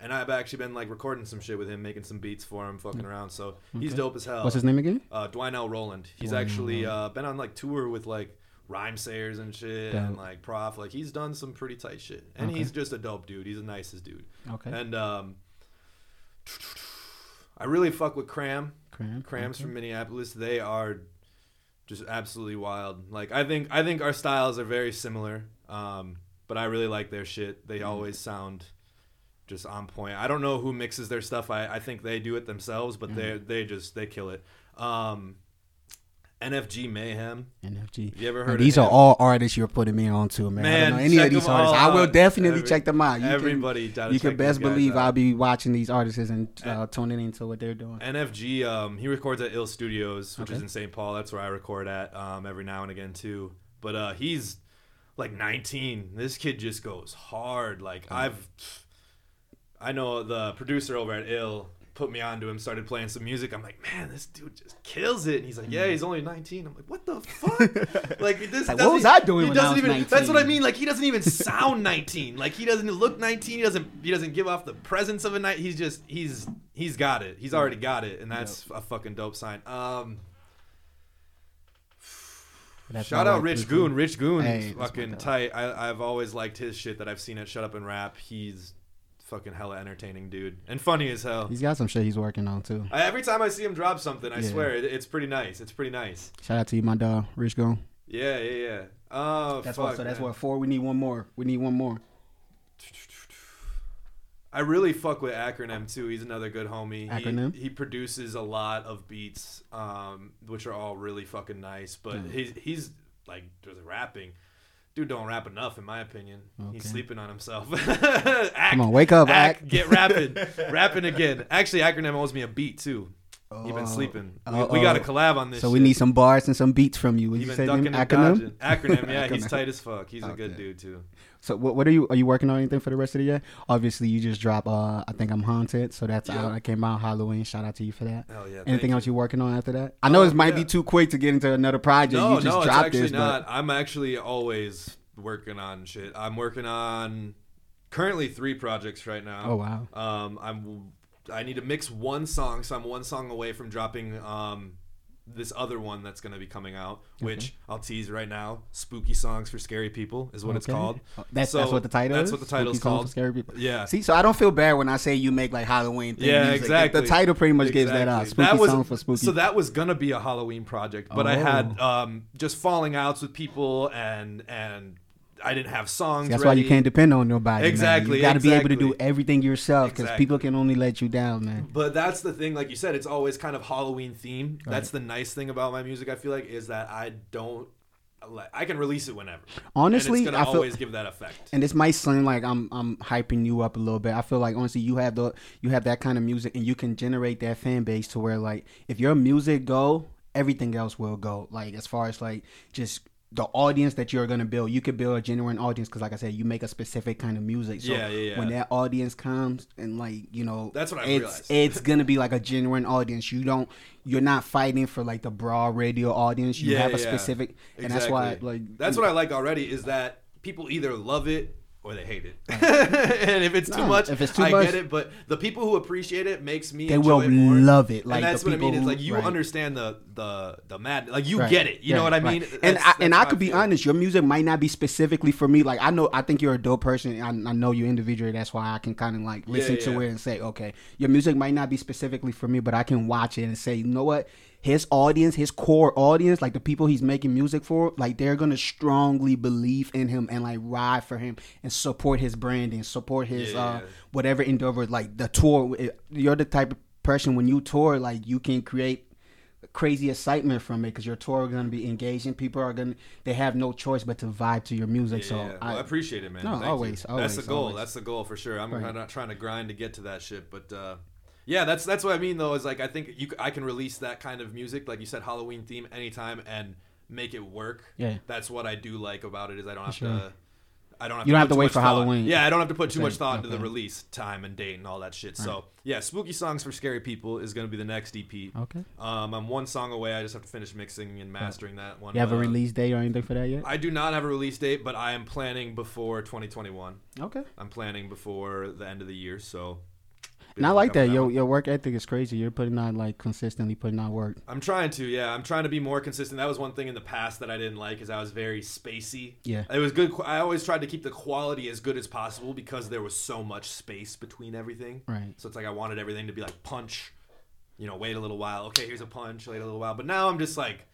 And I've actually been like recording some shit with him, making some beats for him, fucking around. So he's dope as hell. What's his name again? Uh, Dwinell Roland. He's actually uh, been on like tour with like Rhymesayers and shit, and like prof. Like he's done some pretty tight shit, and Okay. he's just a dope dude. He's the nicest dude. Okay, And um, I really fuck with Cram. Cram. Crams okay. from Minneapolis. They are just absolutely wild. Like I think I think our styles are very similar. Um, but I really like their shit. They Mm-hmm. always sound just on point. I don't know who mixes their stuff. I, I think they do it themselves, but they Mm-hmm. they just they kill it. Um, NFG Mayhem. NFG. You ever heard? of these are him? all artists you're putting me on to, man. I Man, don't know any of these artists. I will definitely Every- check them out. You Everybody, can, you can best believe I'll be watching these artists and uh, tuning into what they're doing. NFG, um, he records at Ill Studios, which is in St. Paul. That's where I record at um, every now and again too. But uh, he's like 19. This kid just goes hard. Like I've, I know the producer over at Ill put me onto him, started playing some music. I'm like, man, this dude just kills it. And he's like, yeah, he's only 19. I'm like, what the fuck? like this. Like, what was I doing He doesn't even. 19? That's what I mean. Like he doesn't even sound 19. Like he doesn't look 19. He doesn't. He doesn't give off the presence of a night. He's just. He's. He's got it. He's already got it, and that's a fucking dope sign. Um. That's Shout out Rich Goon. Goon. Rich Goon's Hey, fucking tight. I, I've always liked his shit that I've seen at Shut Up and Rap. He's fucking hella entertaining, dude, and funny as hell. He's got some shit he's working on too. I, every time I see him drop something, I Yeah. swear it, it's pretty nice. It's pretty nice. Shout out to you, my dog, Rich Goon. Yeah, yeah, yeah. Oh, That's fuck, what. So that's man. what four. We need one more. We need one more. I really fuck with Acronym too. He's another good homie. He- Acronym? He, produces a lot of beats, um, which are all really fucking nice. But Mm. he's he's like just rapping. Dude don't rap enough, in my opinion. He's sleeping on himself. Ack, Come on, wake up, Ack, Ack. get rapping, rapping again. Actually, Acronym owes me a beat too. He been Oh. sleeping. We, Oh, we got oh. collab on this. So we need some bars and some beats from you. Would you been say and acronym? Acronym, yeah, he's Acronym. tight as fuck. He's a good dude too. So what, what are you? Are you working on anything for the rest of the year? Obviously, you just dropped. Uh, I think I'm haunted. So that's Yeah. out. I came out Halloween. Shout out to you for that. Hell yeah. Anything you. else you working on after that? I know Uh, it might be too quick to get into another project. No, you just no, it's dropped actually this, not. but I'm actually always working on shit. I'm working on currently three projects right now. oh wow, Um, I'm I need to mix one song, so I'm one song away from dropping um this other one that's gonna be coming out, which I'll tease right now. Spooky songs for scary people is what it's called. Oh, That's that's what the title that's is. what the Spooky Songs called. Scary people. Yeah. See, so I don't feel bad when I say you make like Halloween. Theme Yeah, music. exactly. The title pretty much gives that out. Spooky that was song for spooky. so that was gonna be a Halloween project, but I Oh. had um just falling outs with people and and I didn't have songs. See, that's why you can't depend on nobody. man. Exactly, You got to be able to do everything yourself because Exactly. people can only let you down, man. But that's the thing, like you said, it's always kind of Halloween themed. That's the nice thing about my music. I feel like is that I don't, like, I can release it whenever. Honestly, I feel. always give that effect. and this might seem like I'm I'm hyping you up a little bit. I feel like honestly, you have the you have that kind of music, and you can generate that fan base to where like if your music go, everything else will go. Like as far as like just the audience that you're gonna build, you could build a genuine audience because, like I said, you make a specific kind of music. So Yeah, yeah, yeah. when that audience comes and like you know, That's what I've it's realized. it's gonna be like a genuine audience. You don't you're not fighting for like the broad radio audience. You Yeah, have a yeah. specific, and that's why like That's what I like already is that people either love it or they hate it. and if it's too No, much, if it's too I much- get it. But the people who appreciate it makes me they will it love it. Like and that's the what I mean. who- like you right. understand the the the mad, like you Right. get it. You know what I mean? And That's- I, and I could be honest, your music might not be specifically for me. Like I know, I think you're a dope person. I, I know you individually. That's why I can kind of like listen Yeah, to it and say, okay, your music might not be specifically for me, but I can watch it and say, you know what? His audience, his core audience, like the people he's making music for, like they're gonna strongly believe in him and like ride for him and support his branding, support his Yeah. uh whatever endeavor, like the tour. You're the type of person when you tour, like you can create crazy excitement from it because your tour are going to be engaging. People are going to they have no choice but to vibe to your music. Yeah, so well, I, I, appreciate it, man. No, always, always, That's the goal. always. That's the goal for sure. I'm Right. not trying to grind to get to that shit, but uh, yeah, that's that's what I mean though. Is like I think you I can release that kind of music, like you said, Halloween theme anytime and make it work. Yeah. that's what I do like about it is I don't have sure. to. I don't have You to don't have to wait for thought- Halloween. Yeah, I don't have to put too much thought into the release time and date and all that shit. So yeah, spooky songs for scary people is gonna be the next EP. okay. Um, I'm one song away. I just have to finish mixing and mastering that one. You have a Uh, release date or anything for that yet? I do not have a release date, but I am planning before 2021. Okay. I'm planning before the end of the year, so. And I like that. Your your work ethic is crazy. You're putting on like consistently putting on work. I'm trying to, yeah. I'm trying to be more consistent. That was one thing in the past that I didn't like, is I was very spacey. Yeah. It was good. I always tried to keep the quality as good as possible because there was so much space between everything. Right. So it's like I wanted everything to be like punch, you know, wait a little while. Okay, here's a punch, wait a little while. But now I'm just like,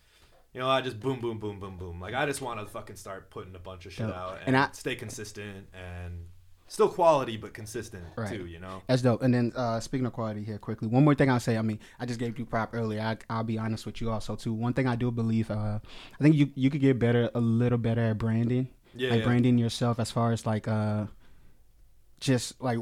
you know, I just boom, boom, boom, boom, boom. Like I just want to fucking start putting a bunch of shit out And and, I- stay consistent and still quality but consistent Right. too. You know. That's dope. And then uh, speaking of quality here, quickly, one more thing I'll say. I mean, I just gave you prop earlier. I, I'll be honest with you also too. One thing I do believe, uh, I think you you could get better, a little better at branding, Yeah. like yeah. branding yourself as far as like uh, just like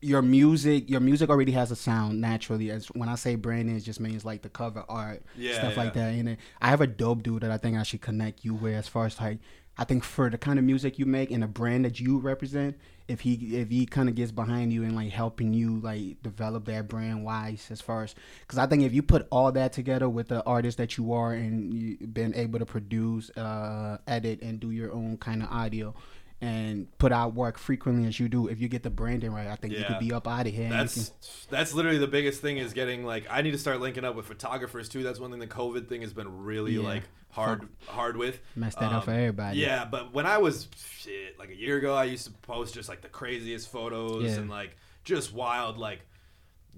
your music. Your music already has a sound naturally. As when I say branding, it just means like the cover art, Yeah, stuff like that. And I have a dope dude that I think I should connect you with as far as like. I think for the kind of music you make and the brand that you represent, if he if he kind of gets behind you and like helping you like develop that brand wise as far as because I think if you put all that together with the artist that you are and you've been able to produce, uh, edit and do your own kind of audio and put out work frequently as you do, if you get the branding right, I think you could be up out of here. That's can- that's literally the biggest thing is getting like I need to start linking up with photographers too. That's one thing the COVID thing has been really Yeah. like hard hard with. Messed that up um, for everybody. Yeah, but when I was shit like a year ago, I used to post just like the craziest photos Yeah. and like just wild like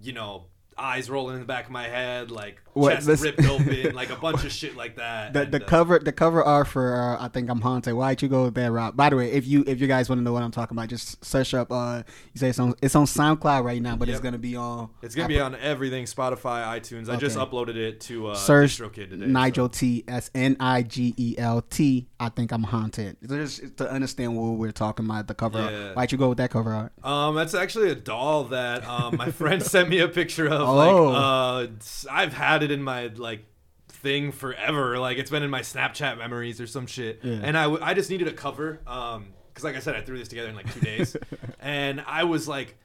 you know eyes rolling in the back of my head, like What, chest this- ripped open, like a bunch of shit like that. The, And, the uh, cover the cover art for uh, I think I'm haunted. Why'd you go with that route? By the way, if you if you guys want to know what I'm talking about, just search up. Uh, you say it's on it's on SoundCloud right now, but it's gonna be on. It's gonna be on everything, Spotify, iTunes. I just uploaded it to uh, Search DistroKid today. Nigel T S N I G E L T. I think I'm haunted. Just to understand what we're talking about the cover Yeah. art. Why'd you go with that cover art? Um, that's actually a doll that um, my friend sent me a picture of. Oh. Like, uh, I've had it in my like thing forever. Like it's been in my Snapchat memories or some shit. Yeah. And I, w- I just needed a cover. Um, because like I said, I threw this together in like two days, and I was like,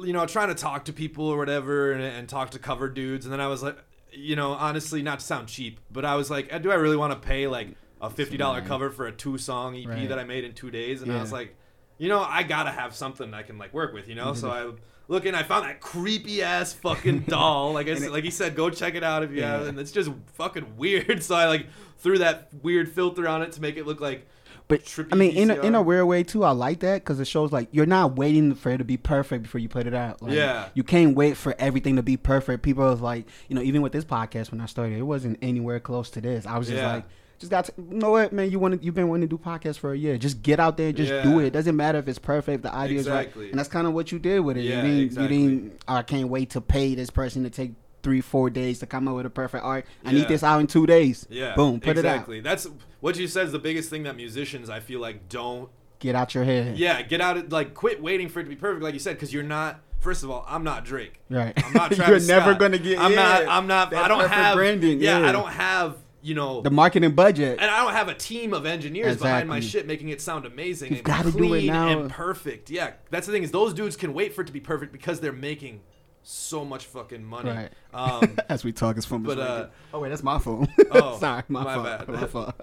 you know, trying to talk to people or whatever, and, and talk to cover dudes, and then I was like, you know, honestly, not to sound cheap, but I was like, do I really want to pay like a fifty dollar Right. cover for a two song EP Right. that I made in two days? And I was like, you know, I gotta have something I can like work with, you know. So I look and I found that creepy ass fucking doll. Like I said, like he said, go check it out if you Yeah. have. And it's just fucking weird. So I like threw that weird filter on it to make it look like. But Trippy I mean, in a, in a weird way too, I like that because it shows like you're not waiting for it to be perfect before you put it out. Like, Yeah. you can't wait for everything to be perfect. People was like, you know, even with this podcast when I started, it wasn't anywhere close to this. I was just Yeah. like, just got to you know what, man. You want you've been wanting to do podcasts for a year. Just get out there, and just do it. It doesn't matter if it's perfect, the idea is right, and that's kind of what you did with it. Yeah, you didn't, exactly. you didn't. I can't wait to pay this person to take three, four days to come up with a perfect art. I Yeah. need this out in two days. Yeah. boom, put exactly. It out. Exactly. That's what you said is the biggest thing that musicians I feel like don't. Get out your head. Yeah, get out of like quit waiting for it to be perfect, like you said, because you're not. First of all, I'm not Drake. Right. I'm not You're never Scott. gonna get. I'm not. I'm not. I don't have branding. Yeah, yeah, I don't have. You know, the marketing budget. and I don't have a team of engineers behind my Exactly. shit making it sound amazing You've and clean and perfect. Yeah, that's the thing is those dudes can wait for it to be perfect because they're making so much fucking money. Right. Um, As we talk, it's from. But, uh, oh wait, that's my phone. Oh, sorry, my, my fault. bad. My fault.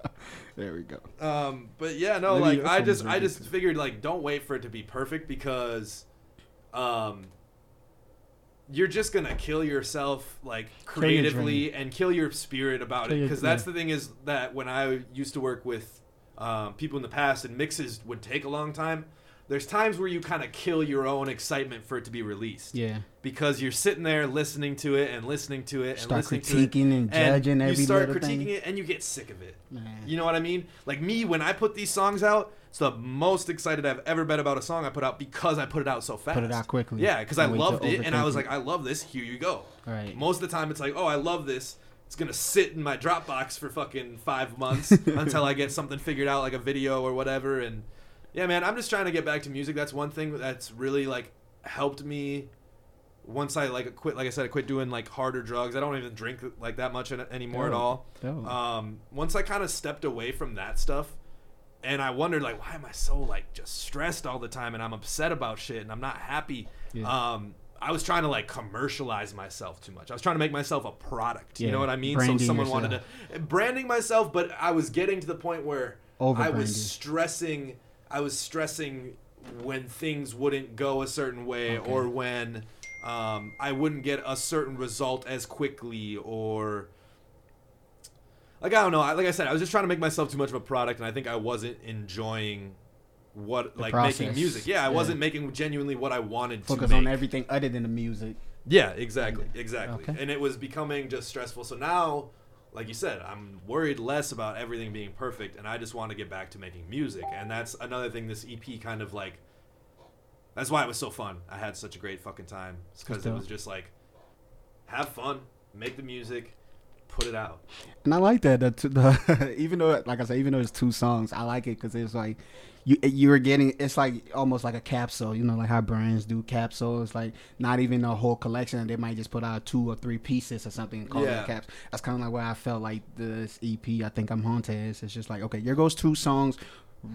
There we go. Um, but yeah, no, Maybe like I just I just figured like don't wait for it to be perfect because um you're just gonna kill yourself like Kill creatively and kill your spirit about Kill it because that's the thing is that when I used to work with um, people in the past and mixes would take a long time. There's times where you kind of kill your own excitement for it to be released Yeah. because you're sitting there listening to it and listening to it and Start listening critiquing to it, and judging you every start little critiquing thing. it and you get sick of it. Man. You know what I mean? Like me, when I put these songs out, it's the most excited I've ever been about a song I put out because I put it out so fast. Put it out quickly. Yeah, because I Don't wait to loved it, and I was like, I love this. Here you go. Right. Most of the time, it's like, oh, I love this. It's gonna sit in my Dropbox for fucking five months until I get something figured out, like a video or whatever. And yeah, man, I'm just trying to get back to music. That's one thing that's really like helped me. Once I like quit, like I said, I quit doing like harder drugs. I don't even drink like that much an- anymore at all. Dope. Um, once I kind of stepped away from that stuff, and I wondered like, why am I so like just stressed all the time, and I'm upset about shit, and I'm not happy. Yeah. Um, I was trying to like commercialize myself too much. I was trying to make myself a product. You know what I mean? branding so someone wanted to branding myself, but I was getting to the point where I was stressing. I was stressing when things wouldn't go a certain way, Okay. or when um, I wouldn't get a certain result as quickly, or like I don't know. I- Like I said, I was just trying to make myself too much of a product, and I think I wasn't enjoying what The like process. making music. Yeah, I Yeah. wasn't making genuinely what I wanted Focus to on everything other than the music. Yeah, exactly, exactly. Okay. And it was becoming just stressful. So now, like you said, I'm worried less about everything being perfect, and I just want to get back to making music. And that's another thing. This EP kind of like. That's why it was so fun. I had such a great fucking time because it was just like, have fun, make the music, put it out. And I like that. The, the even though, like I said, even though it's two songs, I like it because it's like you you're getting. It's like almost like a capsule. You know, like how brands do capsules. Like not even a whole collection. They might just put out two or three pieces or something and call it Yeah. a caps. That's kind of like where I felt like this EP. I think I'm haunted. It's just like okay, here goes two songs.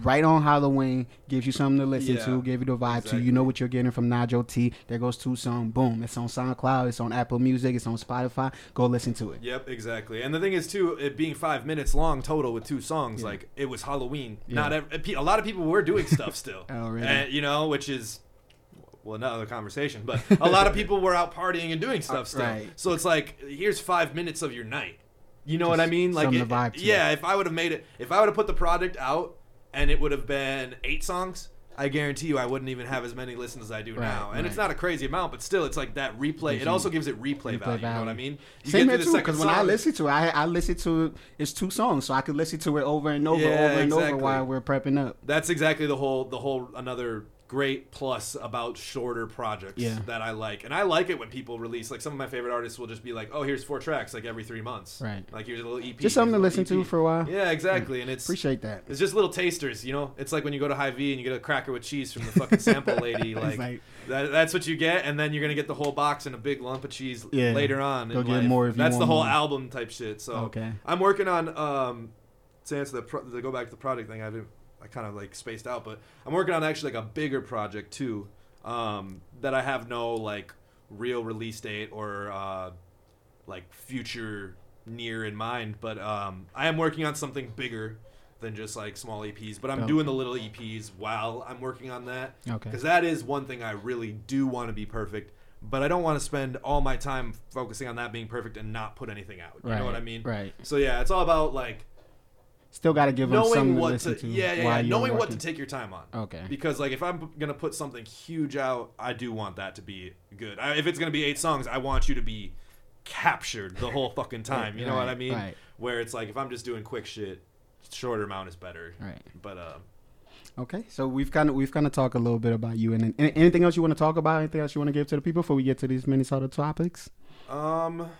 Right on Halloween, gives you something to listen Yeah, to, give you the vibe to. You know what you're getting from Nigel T. There goes two songs. Boom. It's on SoundCloud. It's on Apple Music. It's on Spotify. Go listen to it. Yep, exactly. And the thing is, too, it being five minutes long total with two songs, Yeah. like it was Halloween. Yeah. Not every, a lot of people were doing stuff still. Oh, really? And, you know, which is well another conversation. But a lot of people were out partying and doing uh, stuff still. right. So it's like here's five minutes of your night. You know what I mean? Like, it- to vibe to. yeah, if I would have made it, if I would have put the product out and it would have been eight songs, I guarantee you I wouldn't even have as many listens as I do Right, now. And it's not a crazy amount, but still, it's like that replay. Gives It also gives it replay, replay value, You know what I mean? You Same here too, because when I listen to it, I, I listen to it, it's two songs, so I could listen to it over and over, Yeah, over and over while we're prepping up. that's exactly the whole the whole another great plus about shorter projects Yeah. that I like. And I like it when people release like some of my favorite artists will just be like, "Oh, here's four tracks like every 3 months." Right. Like here's a little EP. Just something to listen little to for a while. Yeah, exactly. And it's Appreciate that. it's just little tasters, you know. It's like when you go to Hy-Vee and you get a cracker with cheese from the fucking sample lady. Like, like- that, that's what you get, and then you're gonna get the whole box and a big lump of cheese Yeah. later on. Go get life. more if you That's the whole more. album type shit. So Okay. I'm working on um, to answer the pro- to go back to the project thing. I've I kind of like spaced out, but I'm working on actually like a bigger project too. Um, that I have no like real release date or uh, like future near in mind, but um, I am working on something bigger than just like small EPs. But I'm Dope. doing the little EPs while I'm working on that. Okay. Because that is one thing I really do want to be perfect, but I don't want to spend all my time focusing on that being perfect and not put anything out. You know what I mean? Right. So yeah, it's all about like Still got to give them something to listen to, yeah, yeah, yeah knowing what to take your time on. Okay. Because like if I'm gonna put something huge out, I do want that to be good. I, if it's gonna be eight songs, I want you to be captured the whole fucking time. You know what I mean? right. Where it's like if I'm just doing quick shit, shorter amount is better. Right. But uh, Okay. So we've kind of we've kind of talked a little bit about you, and then anything else you want to talk about? Anything else you want to give to the people before we get to these Minnesota topics? Um,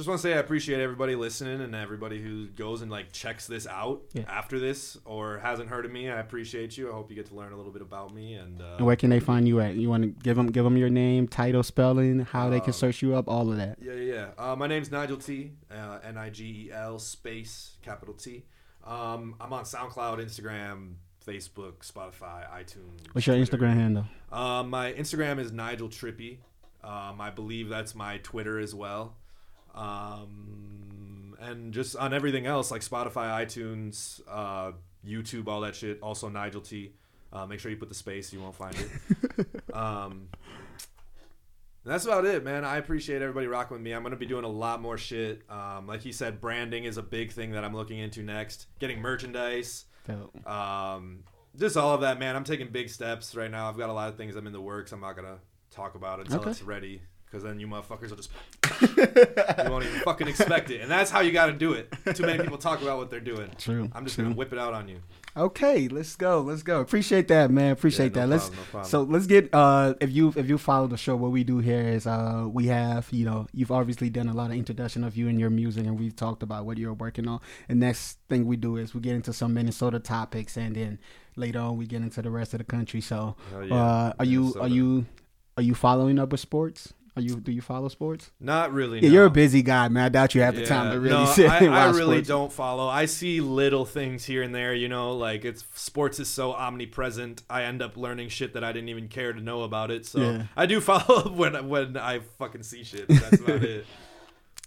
just want to say I appreciate everybody listening and everybody who goes and like checks this out Yeah. after this or hasn't heard of me. I appreciate you. I hope you get to learn a little bit about me and. Uh, And where can they find you at? You want to give them give them your name, title, spelling, how they can Um, search you up, all of that. Yeah, yeah. yeah. Uh, my name's Nigel T. Uh, N I G E L space capital T. Um, I'm on SoundCloud, Instagram, Facebook, Spotify, iTunes. What's your Twitter. Instagram handle? Um, my Instagram is Nigel Trippy. Um, I believe that's my Twitter as well. Um, and just on everything else like Spotify, iTunes, uh, YouTube, all that shit. Also Nigel T. Uh, make sure you put the space; you won't find it. um, that's about it, man. I appreciate everybody rocking with me. I'm gonna be doing a lot more shit. Um, like he said, branding is a big thing that I'm looking into next. Getting merchandise. Um, just all of that, man. I'm taking big steps right now. I've got a lot of things I'm in the works. I'm not gonna talk about it until Okay. it's ready, because then you motherfuckers will just you won't even fucking expect it. And that's how you got to do it. Too many people talk about what they're doing. True. I'm just true. gonna whip it out on you. Okay, let's go. Let's go. Appreciate that, man. Appreciate Yeah, that. no let's no problem. so let's get uh if you if you follow the show, what we do here is uh we have you know you've obviously done a lot of introduction of you and your music, and we've talked about what you're working on. And next thing we do is we get into some Minnesota topics, and then later on we get into the rest of the country. So yeah, uh, are you are you are you following up with sports? Are you do you follow sports? Not really. Yeah, no. you're a busy guy, man. I doubt you have the time to really no, sit I, and I really sports. don't follow. I see little things here and there. You know, like it's sports is so omnipresent. I end up learning shit that I didn't even care to know about it. So Yeah. I do follow when when I fucking see shit. That's about it.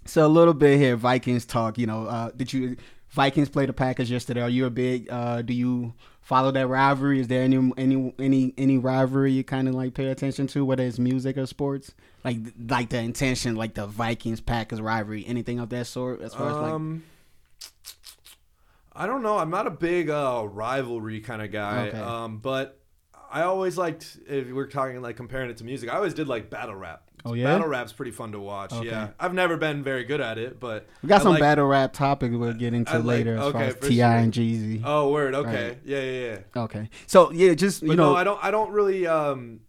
So a little bit here, Vikings talk. You know, uh, did you Vikings play the Packers yesterday? Are you a big? Uh, do you follow that rivalry? Is there any any any any rivalry you kind of like pay attention to, whether it's music or sports? Like like the intention, like the Vikings Packers rivalry, anything of that sort? As far as like, Um, I don't know. I'm not a big uh, rivalry kind of guy. Okay. Um, but I always liked if we're talking like comparing it to music. I always did like battle rap. Oh, yeah? battle rap's pretty fun to watch. Okay. Yeah, I've never been very good at it, but we got I some like- battle rap topics we'll get into I like- later as far okay, as T.I. sure. and Jeezy. Oh, word. Okay. Right. Yeah, yeah, yeah. Okay, so yeah, just you But know, no, I don't. I don't really um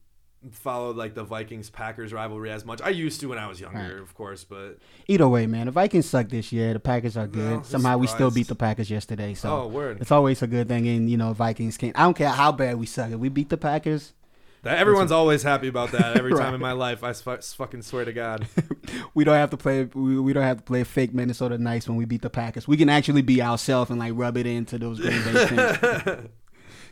follow like the Vikings Packers rivalry as much. I used to when I was younger, Right. of course, but either way, man, the Vikings suck this year. The Packers are good. No, Somehow we still beat the Packers yesterday. So oh, word. It's always a good thing, and you know, Vikings can't. I don't care how bad we suck. If we beat the Packers, That, everyone's always happy about that. Every time in my life, I fucking swear to God. we don't have to play. We, we don't have to play fake Minnesota nice when we beat the Packers. We can actually be ourselves and like rub it into those Green Bay.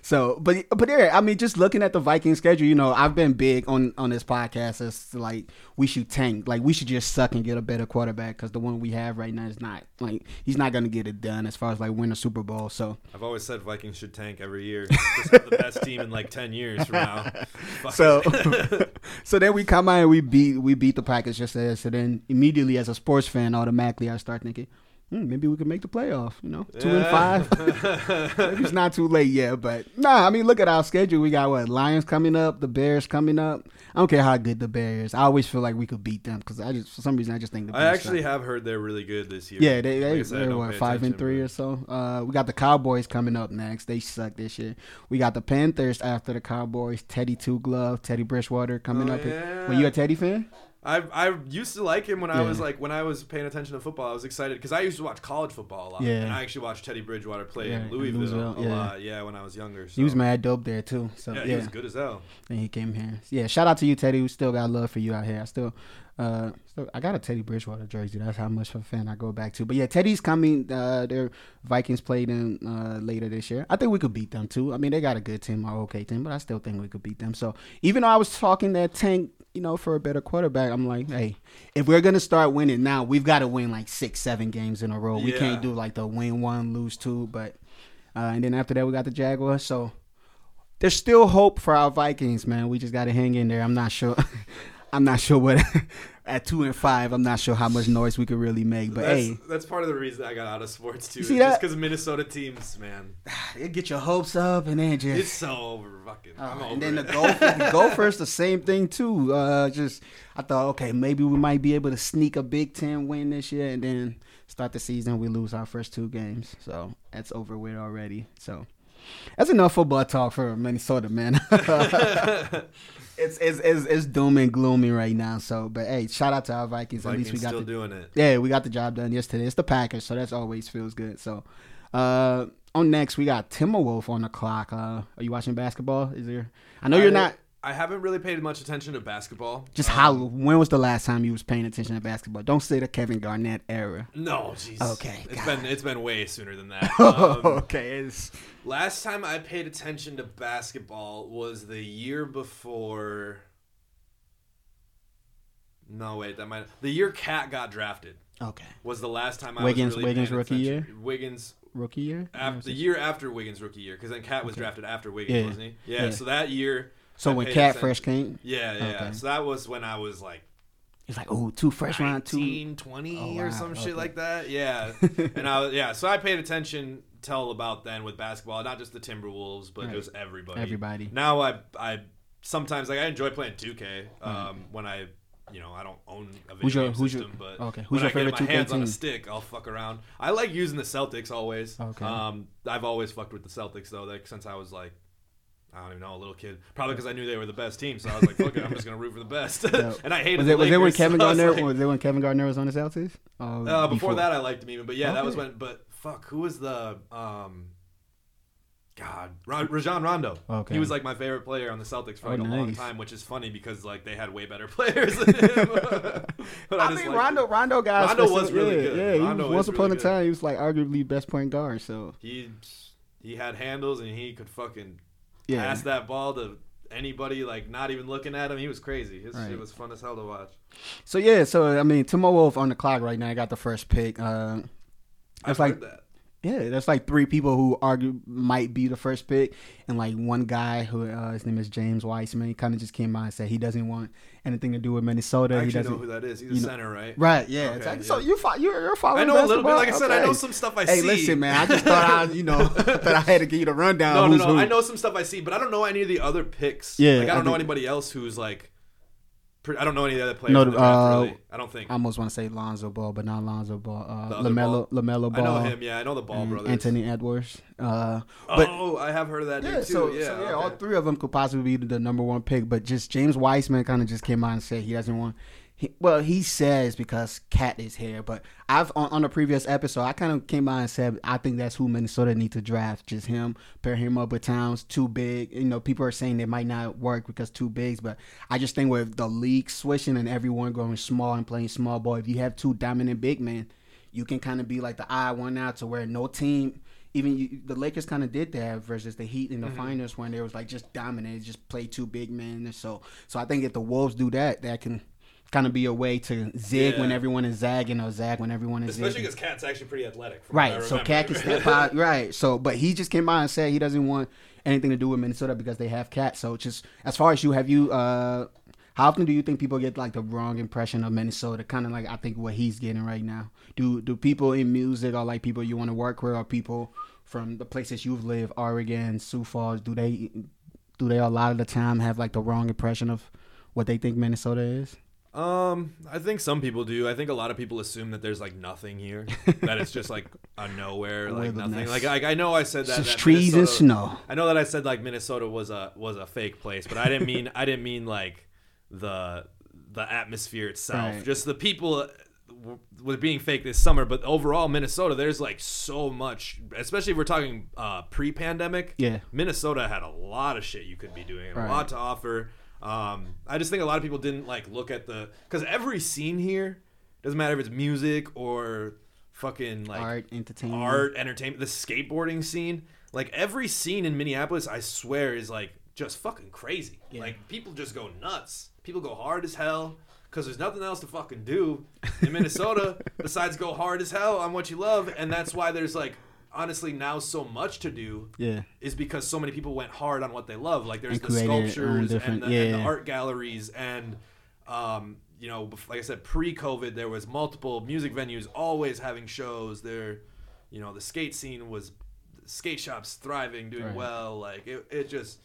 So, but but there, I mean, just looking at the Viking schedule, you know, I've been big on on this podcast as like we should tank, like we should just suck and get a better quarterback because the one we have right now is not like he's not gonna get it done as far as like win a Super Bowl. So, I've always said Vikings should tank every year. Just have the best team in like ten years from now. Fuck so so then we come out and we beat we beat the Packers just as so then immediately as a sports fan automatically I start thinking hmm, maybe we could make the playoff. You know, two and five. maybe it's not too late yet, but nah. I mean, look at our schedule. We got what Lions coming up, the Bears coming up. I don't care how good the Bears. I always feel like we could beat them because I just for some reason I just think the I actually have heard they're really good this year. Yeah, they Like they said, I they're don't what pay five and three or so. Uh, we got the Cowboys coming up next. They suck this year. We got the Panthers after the Cowboys. Teddy Two Glove, Teddy Bridgewater coming Oh, up. yeah. Were you a Teddy fan? I I used to like him when I was like when I was paying attention to football. I was excited because I used to watch college football a lot. Yeah. and I actually watched Teddy Bridgewater play Yeah, in Louisville, Louisville, a yeah. lot. Yeah, when I was younger. So. He was mad dope there too. So Yeah, he was good as hell. and he came here. Yeah, shout out to you, Teddy. We still got love for you out here. I still, uh, still I got a Teddy Bridgewater jersey. That's how much of a fan I go back to. But yeah, Teddy's coming. Uh, their Vikings played them uh, later this year. I think we could beat them too. I mean, they got a good team, or okay team, but I still think we could beat them. So even though I was talking that tank, you know, for a better quarterback, I'm like, hey, if we're gonna start winning now, we've got to win like six, seven games in a row. We Yeah. can't do like the win one, lose two. But uh, and then after that, we got the Jaguars. So there's still hope for our Vikings, man. We just got to hang in there. I'm not sure. I'm not sure what at two and five. I'm not sure how much noise we could really make. But that's, hey, that's part of the reason I got out of sports too. See just that? because Minnesota teams, man, it get your hopes up and then just. it's so over fucking. Uh, I'm over and then it. the Gophers, the Gophers, the same thing too. Uh, just I thought, okay, maybe we might be able to sneak a Big Ten win this year, and then start the season we lose our first two games. So that's over with already. So that's enough football talk for Minnesota, man. it's, it's it's it's doom and gloomy right now. So, but hey, shout out to our Vikings. At Vikings least we got still the doing it. yeah, we got the job done yesterday. It's the Packers, so that's always feels good. So, uh, on next we got Timberwolf on the clock. Uh, are you watching basketball? Is there? I know you're not. I haven't really paid much attention to basketball. Just Um, how? When was the last time you was paying attention to basketball? Don't say the Kevin Garnett era. No, jeez. Okay, it's God. been it's been way sooner than that. Um, okay, it's last time I paid attention to basketball was the year before. No, wait, that might the year KAT got drafted okay. was the last time I Wiggins- was really Wiggins rookie attention. Wiggins Rookie year. after the year after Wiggins rookie year because then KAT was drafted after Wiggins, Yeah. wasn't he? Yeah, Yeah. So that year. So I when paid KAT attention- came, Yeah, yeah. Okay. So that was when I was like it's like, oh, two round, two. 19, 20 Oh, or some okay. shit like that. Yeah. and I was, yeah, so I paid attention till about then with basketball, not just the Timberwolves, but Right. it was everybody. Everybody. Now I I sometimes like I enjoy playing 2K um, when I you know, I don't own a video Who's your- game who's your- system, but okay, who's when your I favorite get my 2K hands on a stick, I'll fuck around. I like using the Celtics always. Okay. Um, I've always fucked with the Celtics though, like since I was like I don't even know, a little kid. Probably because I knew they were the best team, so I was like, "Fuck it, I'm just gonna root for the best." And I hated. Was the it, was it when Kevin so I was Garnett? like- was it when Kevin Garnett was on the Celtics? Oh, uh, before, that, I liked him even, but yeah, that was when. But fuck, who was the um, God, Ra- Rajon Rondo. Okay. he was like my favorite player on the Celtics for Oh, like a long time, which is funny because like they had way better players than him. but I, just mean, Rondo. Rondo guys. Rondo was really yeah, good. Yeah, he Rondo was, once upon really a time, he was like arguably best point guard. So He he had handles and he could fucking yeah, pass that ball to anybody, like not even looking at him. He was crazy. His Right. shit was fun as hell to watch. So yeah, so I mean, Timberwolf on the clock right now. I got the first pick. Uh, That's like- that. yeah, that's like three people who argue might be the first pick, and like one guy who uh, his name is James Wiseman. He kind of just came out and said he doesn't want anything to do with Minnesota. I he actually doesn't. know who that is. He's a know- center, right? Right, yeah. Okay, exactly. yeah. So you fo- you're, you're following. I know a little bit. Like I said, I know some stuff I Hey, see. listen, man. I just thought I, you know, that I had to give you the rundown. No, no, no. who. I know some stuff I see, but I don't know any of the other picks. Yeah, like, I I don't know think- anybody else who's like. Pre- I don't know any of the other players. No, in the draft, uh, really. I don't think. I almost want to say Lonzo Ball, but not Lonzo Ball. The Uh, other LaMelo, LaMelo I know him. Yeah, I know the Ball brothers. Anthony Edwards. Uh, but oh, I have heard of that dude yeah, too. so yeah, so yeah, all three of them could possibly be the number one pick, but just James Wiseman kind of just came out and said he doesn't want. He, well, he says because KAT is here, but I've on, on the previous episode I kind of came out and said I think that's who Minnesota need to draft, just him, pair him up with Towns, too big. You know, people are saying it might not work because too bigs, but I just think with the league switching and everyone going small and playing small ball, if you have two dominant big men, you can kind of be like the odd one out to where no team even you, the Lakers kind of did that versus the Heat in the mm-hmm. finals when they was like just dominate, just play two big men. And so, so I think if the Wolves do that, that can kind of be a way to zig when everyone is zagging or zag when everyone is Especially zigging. because KAT's actually pretty athletic. Right, so. KAT can step out. Right, so but he just came out and said he doesn't want anything to do with Minnesota because they have KAT. So just as far as you, have you? uh How often do you think people get like the wrong impression of Minnesota? Kind of like I think what he's getting right now. Do do people in music or like people you want to work with or people from the places you've lived, Oregon, Sioux Falls, do they do they a lot of the time have like the wrong impression of what they think Minnesota is? Um, I think some people do. I think a lot of people assume that there's like nothing here, that it's just like a nowhere, like nothing. Like, like I know I said that, that trees and snow. I know that I said like Minnesota was a was a fake place, but I didn't mean I didn't mean like the the atmosphere itself. Right. Just the people uh, w- with being fake this summer, but overall Minnesota, there's like so much, especially if we're talking uh, pre-pandemic. Yeah. Minnesota had a lot of shit you could be doing, Right. a lot to offer. Um, I just think a lot of people didn't like look at the because every scene here doesn't matter if it's music or fucking like art, entertainment, art, entertainment, the skateboarding scene. Like every scene in Minneapolis, I swear, is like just fucking crazy. Yeah. Like people just go nuts. People go hard as hell because there's nothing else to fucking do in Minnesota besides go hard as hell on what you love, and that's why there's like honestly now so much to do. Yeah. Is because so many people went hard on what they love. Like there's And the created their own sculptures and the, and the art galleries and um, you know, like I said, pre-COVID, there was multiple music venues always having shows. There, you know, the skate scene was skate shops thriving, doing Right. well. Like it, it just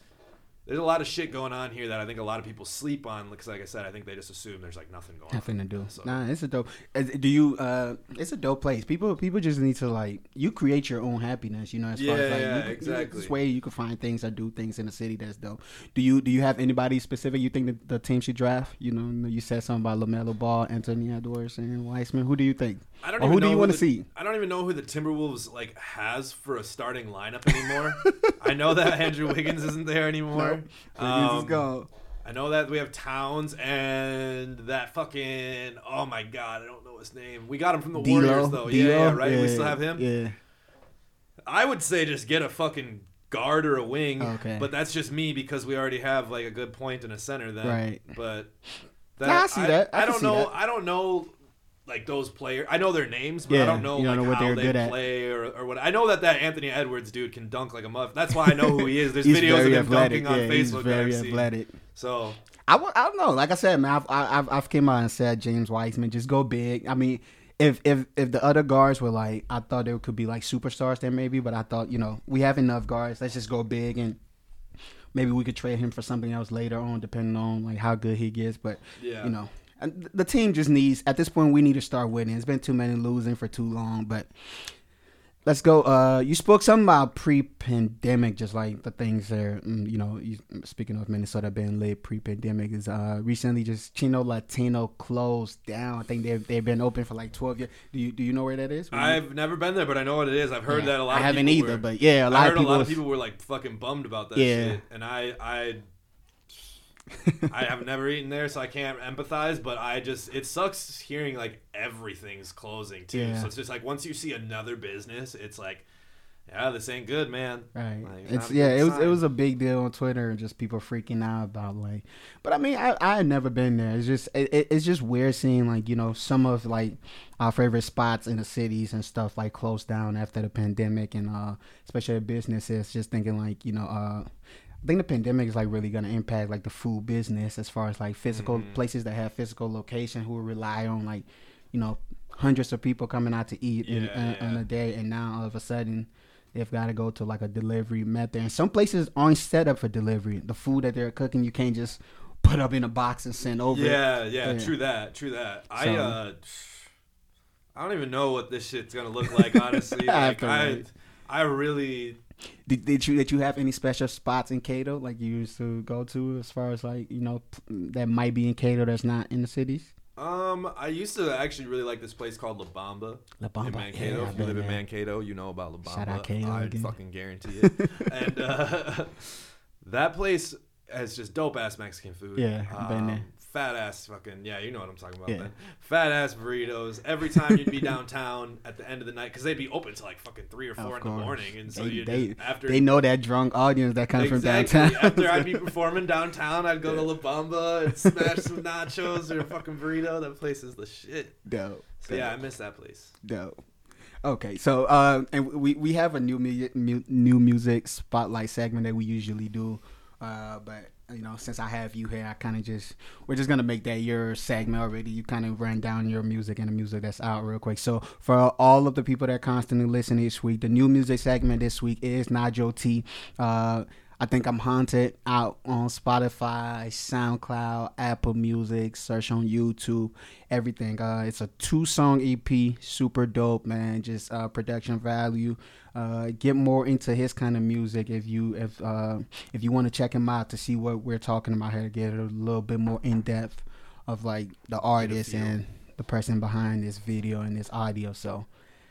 there's a lot of shit going on here that I think a lot of people sleep on. Because, like I said, I think they just assume there's like nothing going on. Nothing to do. So- Nah, it's a dope. Do you? uh It's a dope place. People, people just need to like you create your own happiness. You know, as far as like yeah, you, exactly. This way you can find things or do things in the city that's dope. Do you? Do you have anybody specific you think that the team should draft? You know, you said something about LaMelo Ball, Anthony Edwards, and Wiseman. Who do you think? I don't who do you want to see? I don't even know who the Timberwolves like has for a starting lineup anymore. I know that Andrew Wiggins isn't there anymore. Wiggins is Um, gone. I know that we have Towns and that fucking oh my god, I don't know his name. We got him from the Warriors though. Yeah, yeah, right. we still have him. Yeah. I would say just get a fucking guard or a wing. Okay. But that's just me because we already have like a good point and a center then. Right. But Nah, I see that. I I, don't know. that. I don't know like those players. I know their names, but Yeah, I don't know don't like know what how they're they good at. play or, or what. I know that that Anthony Edwards dude can dunk like a muff. That's why I know who he is. There's videos of him athletic. dunking on yeah, Facebook. very I've seen. athletic. So I, w- I don't know. Like I said, man, I've, I- I've I've came out and said James Wiseman just go big. I mean, if if if the other guards were like, I thought there could be like superstars there maybe, but I thought you know we have enough guards. Let's just go big and maybe we could trade him for something else later on, depending on like how good he gets. But Yeah. you know, and the team just needs at this point we need to start winning. It's been too many losing for too long, but. Let's go. Uh, you spoke something about pre-pandemic, just like the things there. mm, You know, you, speaking of Minnesota being lit pre-pandemic, is uh recently just Chino Latino closed down. I think they've they've been open for like twelve years. Do you do you know where that is? I've never been there, but I know what it is. I've heard Yeah, that a lot. I haven't either, were- but yeah, a lot I of people. a lot of people were like fucking bummed about that Yeah. shit, and I I I have never eaten there, so I can't empathize. But I just it sucks hearing like everything's closing too. Yeah. So it's just like once you see another business, it's like, yeah, this ain't good, man. Right. Like, it's yeah, it was it was a big deal on Twitter and just people freaking out about like but I mean I I had never been there. It's just it, it- it's just weird seeing like, you know, some of like our favorite spots in the cities and stuff like closed down after the pandemic and uh especially businesses just thinking like, you know, uh think the pandemic is like really gonna impact like the food business as far as like physical Mhm. places that have physical location who rely on like, you know, hundreds of people coming out to eat in, Yeah, in, in yeah. a day and now all of a sudden they've got to go to like a delivery method. And some places aren't set up for delivery. The food that they're cooking, you can't just put up in a box and send over. Yeah, yeah, Yeah. true that, true that. I uh, I don't even know what this shit's gonna look like. Honestly, like I, I really Did, did you did you have any special spots in Kato like you used to go to as far as like you know that might be in Kato that's not in the cities? Um, I used to actually really like this place called La Bamba, La in Bamba, Mankato. yeah, if you live in there. Mankato, you know about La Bamba. Shout out Kato I again. fucking guarantee it. and uh, that place has just dope ass Mexican food. Yeah, I've been there. Fat ass fucking yeah, you know what I'm talking about. Yeah. Then fat ass burritos. Every time you'd be downtown at the end of the night because they'd be open till like fucking three or four in the morning, and so you they- after They know that drunk audience that comes Exactly. from downtown. After I'd be performing downtown, I'd go to La Bamba and smash some nachos or a fucking burrito. That place is the shit. dope. So yeah, I miss that place. Dope. Okay, so uh, and we we have a new mu- mu- new music spotlight segment that we usually do, uh, but you know, since I have you here, I kind of just we're just gonna make that your segment already. You kind of ran down your music and the music that's out real quick. So for all of the people that constantly listen each week, the new music segment this week is Nigel T. Uh, I think I'm haunted out on Spotify, SoundCloud, Apple Music, search on YouTube, everything. Uh, it's a two song EP, super dope, man. Just uh, production value. Uh, get more into his kind of music if you if uh, if you want to check him out to see what we're talking about here. Get a little bit more in depth of like the artist and the person behind this video and this audio. So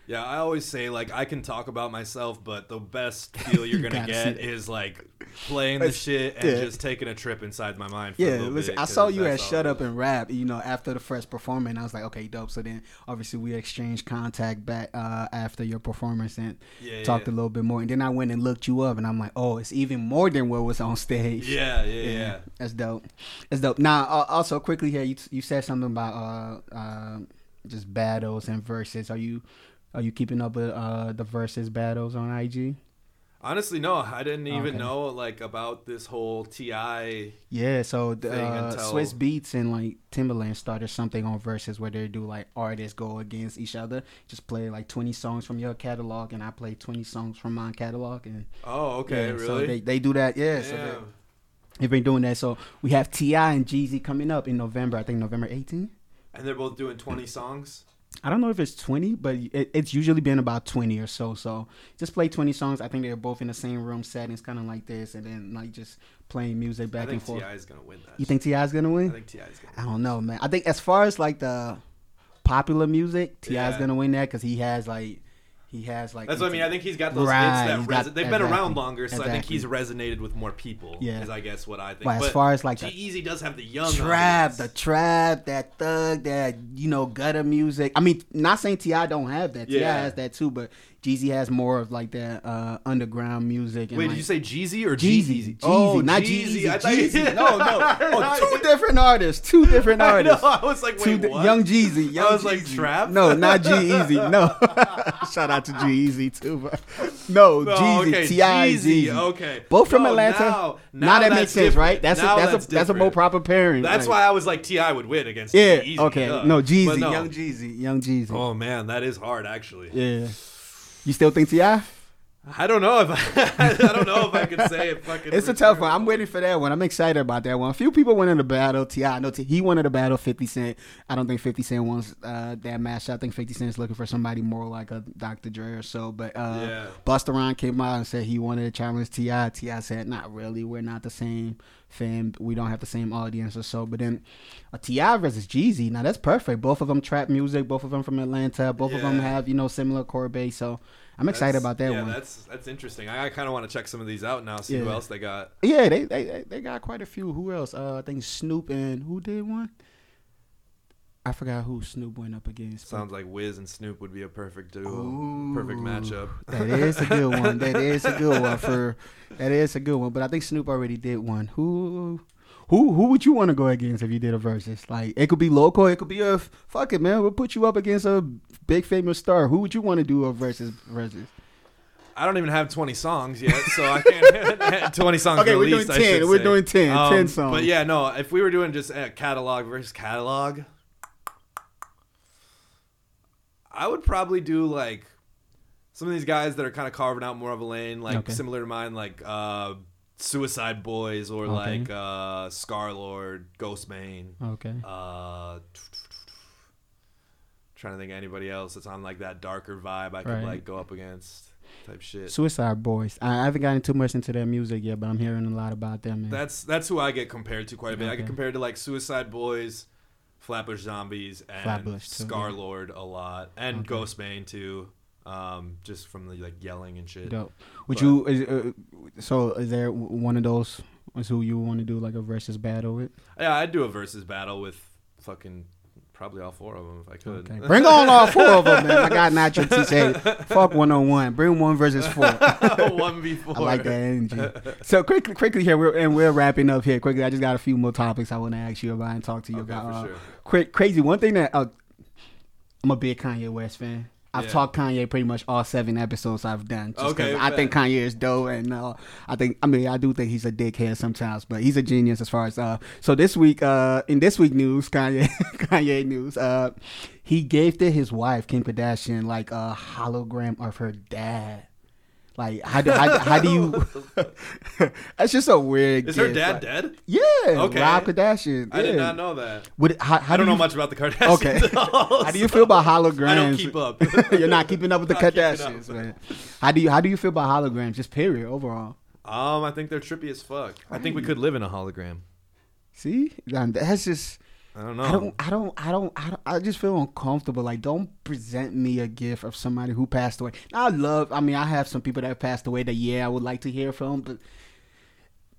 Yeah, I always say like I can talk about myself, but the best feel you're gonna get is like playing the shit and yeah. just taking a trip inside my mind. For a Yeah, little listen, bit, I saw you at Shut Up and Rap, you know, after the first performance. and I was like, okay, dope. So then, obviously, we exchanged contact back uh, after your performance and Yeah, talked yeah. a little bit more. And then I went and looked you up, and I'm like, oh, it's even more than what was on stage. Yeah, yeah, yeah. That's dope. That's dope. Now, uh, also quickly here, you you said something about uh, uh, just battles and verses. Are you are you keeping up with uh, the Verzuz battles on IG? Honestly, no, I didn't even Okay. know like about this whole T.I. Yeah, so the, uh, until- Swizz Beatz and like Timbaland started something on Verzuz where they do like artists go against each other. Just play like twenty songs from your catalog, and I play twenty songs from my catalog, and Oh, okay, yeah, really? so they they do that. Yeah, so they, They've been doing that. So we have T.I and Jeezy coming up in November. I think November 18th. and they're both doing 20 songs. I don't know if it's 20, but it, it's usually been about 20 or so. So just play 20 songs. I think they're both in the same room settings, kind of like this, and then like just playing music back and forth. I think. T.I is gonna win that. You think T.I's gonna win? I think T.I is gonna. Win. I don't know, man. I think as far as like the popular music, T.I Yeah. gonna win that because he has like he has like That's what I mean. I think he's got those Right, hits that got- they've been exactly, around longer, so I think he's resonated with more people. Yeah. is I guess what I think. But as far as, like, G the- Easy does have the young trap, the trap, that thug, that you know gutter music. I mean, not saying T.I don't have that. T.I has that too, but Jeezy has more of like that uh, underground music. And Wait, like, did you say Jeezy or Jeezy? Jeezy? Jeezy, oh, not Jeezy. Jeezy. I thought you Jeezy. No, no. Oh, two different artists. Two different I know. artists. I was like, Two wait, di-? Young Jeezy. Young I was like, Trap? No, not Jeezy. No. Shout out to Jeezy too. But no, No, Jeezy. okay, T.I Jeezy, Jeezy. okay. Both from No, Atlanta. now- now, now that makes sense, right? That's Now a that's, that's a that's a more proper pairing. That's like- why I was like T.I would win against Yeah. Jeezy. okay. No, Jeezy. Young Jeezy. Young Jeezy. Oh man, that is hard actually. Yeah. You still think T.I? I don't know if I, I don't know if I could say it. Fucking. It's a tough sure. one. I'm waiting for that one. I'm excited about that one. A few people wanted to battle T.I. I know T- he wanted to battle 50 Cent. I don't think 50 Cent wants uh, that match. I think 50 Cent is looking for somebody more like a Dr. Dre or so. But uh, Yeah. Busta Rhymes came out and said he wanted to challenge T.I. T.I said, "Not really. We're not the same fan. We don't have the same audience or so." But then a T.I versus Jeezy. Now that's perfect. Both of them trap music. Both of them from Atlanta. Both of them have you know similar core base. So I'm excited That's- about that one. yeah, one. that's that's interesting. I, I kind of want to check some of these out now. See who else they got. Yeah, they, they they- they got quite a few. Who else? Uh, I think Snoop and who did one? I forgot who Snoop went up against. Sounds like Wiz and Snoop would be a perfect duo, Ooh, perfect matchup. That is a good one. That is a good one for. That is a good one. But I think Snoop already did one. Who? Who who would you want to go against if you did a versus? Like it could be local, it could be a fuck it, man. We'll put you up against a big famous star. Who would you want to do a versus versus? I don't even have 20 songs yet, so I can't. 20 songs. Okay, we're doing 10. We're say. doing 10, 10 songs. But yeah, no. If we were doing just uh, catalog versus catalog, I would probably do like some of these guys that are kind of carving out more of a lane, like Okay. similar to mine, like uh, Suicide Boys or Okay. like uh, Scar Lord, Ghostemane. Okay. Uh, trying to think of anybody else that's on like that darker vibe I could Right. like go up against type shit. Suicide Boys. I, I haven't gotten too much into their music yet, but I'm hearing a lot about them. Man. That's that's who I get compared to quite a bit. I get compared to like Suicide Boys, Flatbush Zombies, and Flatbush, too, Scar yeah. Lord a lot, and Okay. Ghostemane too. Um, just from the like yelling and shit. Dope. Would But- you? Is, uh, so is there one of those is who you want to do like a versus battle with? Yeah, I'd do a versus battle with fucking probably all four of them if I could. Okay. Bring on all four of them, man. I got Nigel T say, fuck one on one. Bring one versus four. One before. I like that energy. So quickly, quickly here, we're, and we're wrapping up here. Quickly, I just got a few more topics I want to ask you about and talk to you Okay, about. Uh, sure. quick, crazy. One thing that uh, I'm a big Kanye West fan. I've Yeah. talked Kanye pretty much all seven episodes I've done. Okay, I think. Kanye is dope, and uh, I think I mean I do think he's a dickhead sometimes, but he's a genius as far as uh. So this week, uh, in this week news, Kanye Kanye news, uh, he to his wife Kim Kardashian like a hologram of her dad. Like how do how, how do you? That's just a weird. Is her gift. dad Like, dead? Yeah, Okay. Rob Kardashian. I did not know that. What, how, how I don't do know you, much about the Kardashians. Okay. at all, How do you so- feel about holograms? I don't keep up. You're not keeping up with the Not keeping Kardashians, man. How do you how do you feel about holograms? Just period overall. Um, I think they're trippy as fuck. I think we could live in a hologram. See, that's just I don't know. I don't I don't I don't I don't I just feel uncomfortable. Like, don't present me a gift of somebody who passed away. I love. I mean, I have some people that have passed away that yeah, I would like to hear from, but.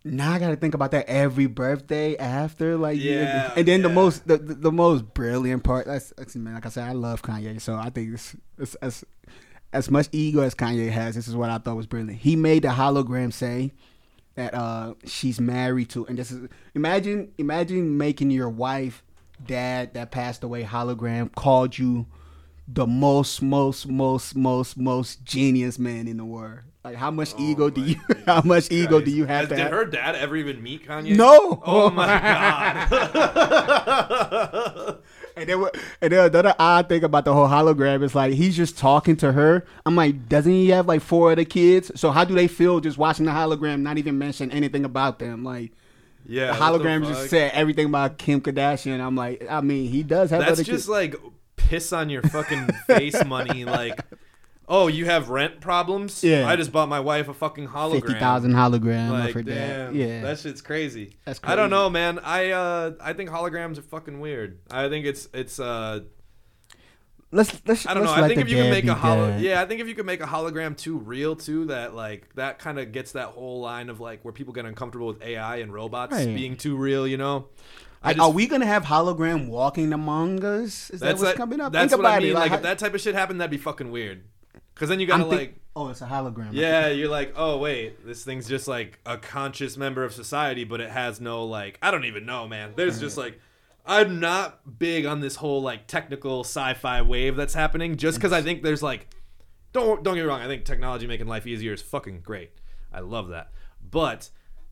Now I gotta think about that every birthday after, like Yeah, and then the most the, the, the most brilliant part. That's, that's man, like I said, I love Kanye, so I think it's, it's as as much ego as Kanye has. This is what I thought was brilliant. He made the hologram say that uh she's married to, and this is imagine imagine making your wife, dad that passed away hologram called you the most most most most most genius man in the world. Like how much oh ego do Oh you how much ego do you have Has- Did have? her dad ever even meet Kanye? No. Oh my god. And then, what- and then the other odd thing about the whole hologram is like he's just talking to her. I'm like, doesn't he have like four other kids? So how do they feel just watching the hologram, not even mention anything about them? Like yeah. the hologram fuck? just said everything about Kim Kardashian. I'm like, I mean, he does have That's just kids. like piss on your fucking face money. Like, oh, you have rent problems? Yeah. I just bought my wife a fucking hologram. Fifty thousand hologram Like, of her damn, dad. Yeah, that shit's crazy. That's I don't know, man. I uh, I think holograms are fucking weird. I think it's it's uh, let's let's. I don't know. let's I think if you can make a holo, dad. yeah, I think if you can make a hologram too real too, that like that kind of gets that whole line of like where people get uncomfortable with AI and robots Right. being too real. You know, I just are we gonna have hologram walking among us? Is that what's like, coming up? That's Think what about I mean. it. Like, how- if that type of shit happened, that'd be fucking weird. Because then you gotta I'm think- like. oh, it's a hologram. Yeah, you're like, oh wait, this thing's just like a conscious member of society, but it has no like, I don't even know, man. There's just like, I'm not big on this whole like technical sci-fi wave that's happening. Just because I think there's like, don't don't get me wrong, I think technology making life easier is fucking great. I love that, but.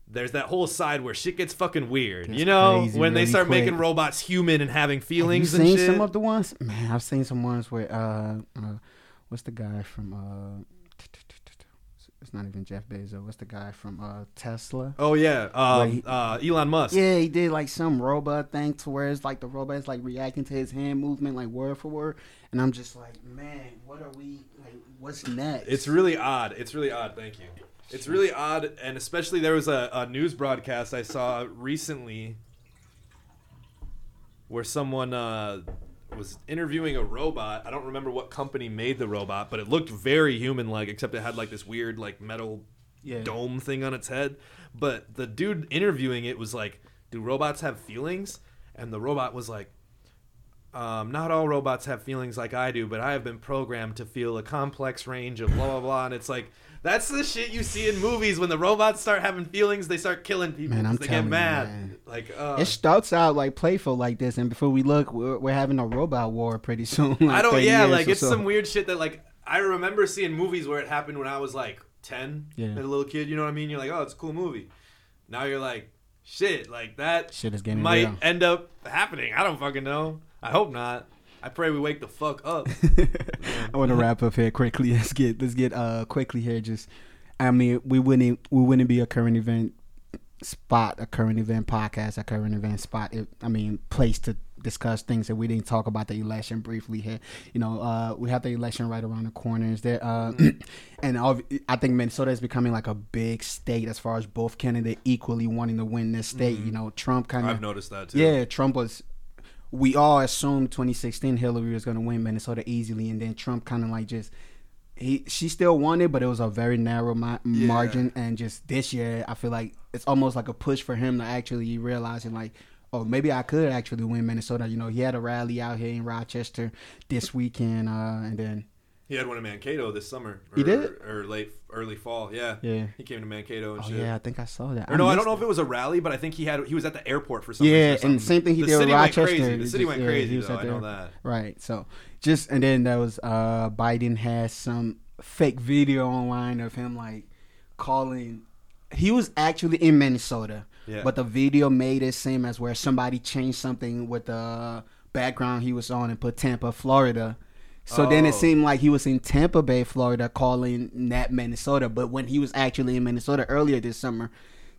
There's that whole side where shit gets fucking weird, Gets you know, when they really start making robots human and having Have you feelings seen and shit. some of the ones? Man, I've seen some ones where uh, uh what's the guy from uh it's not even Jeff Bezos. What's the guy from uh Tesla? oh yeah, um, he- uh, Elon Musk. Yeah, he did like some robot thing to where it's like the robot is like reacting to his hand movement like word for word, and I'm just like, man, what are we like? What's next? It's really odd. It's really odd. Thank you. It's really odd, and especially there was a, a news broadcast I saw recently where someone uh, was interviewing a robot. I don't remember what company made the robot, but it looked very human-like, except it had like this weird like metal Yeah. dome thing on its head. But the dude interviewing it was like, "Do robots have feelings?" And the robot was like, um, not all robots have feelings like I do, but I have been programmed to feel a complex range of blah blah blah. And it's like that's the shit you see in movies when the robots start having feelings, they start killing people. Man, I'm they telling get you, mad. man. Like uh, it starts out like playful like this, and before we look, we're, we're having a robot war pretty soon. Like I don't. Yeah, like it's so. some weird shit that like I remember seeing movies where it happened when I was like ten, Yeah. as a little kid. You know what I mean? You're like, oh, it's a cool movie. Now you're like, shit, like that Shit is getting might real. end up happening. I don't fucking know. I hope not. I pray we wake the fuck up. I want to wrap up here quickly. Let's get let's get uh quickly here. Just I mean, we wouldn't we wouldn't be a current event spot, a current event podcast, a current event spot. If, I mean, place to discuss things that we didn't talk about the election briefly here. You know, uh, we have the election right around the corner. Is there? Uh, and I think Minnesota is becoming like a big state as far as both candidates equally wanting to win this state. You know, Trump kind of. I've noticed that too. yeah, Trump was. We all assumed 2016 Hillary was going to win Minnesota easily, and then Trump kind of like just he she still won it, but it was a very narrow ma- margin. And just this year, I feel like it's almost like a push for him to actually realizing like, oh, maybe I could actually win Minnesota. You know, he had a rally out here in Rochester this weekend, uh, and then He had one in Mankato this summer. Or, He did? or late early fall. Yeah, Yeah. He came to Mankato and Oh shit. yeah, I think I saw that. Or no, I don't know if it was a rally, but I think he had he was at the airport for some Yeah, reason and something. same thing he the did with Rochester. The Just- city went yeah, crazy though. I know that. Right. So just and then there was uh Biden has some fake video online of him like calling he was actually in Minnesota. Yeah. But the video made it seem as where somebody changed something with the background he was on and put Tampa, Florida. So then Oh. it seemed like he was in Tampa Bay, Florida, calling that Minnesota. But when he was actually in Minnesota earlier this summer,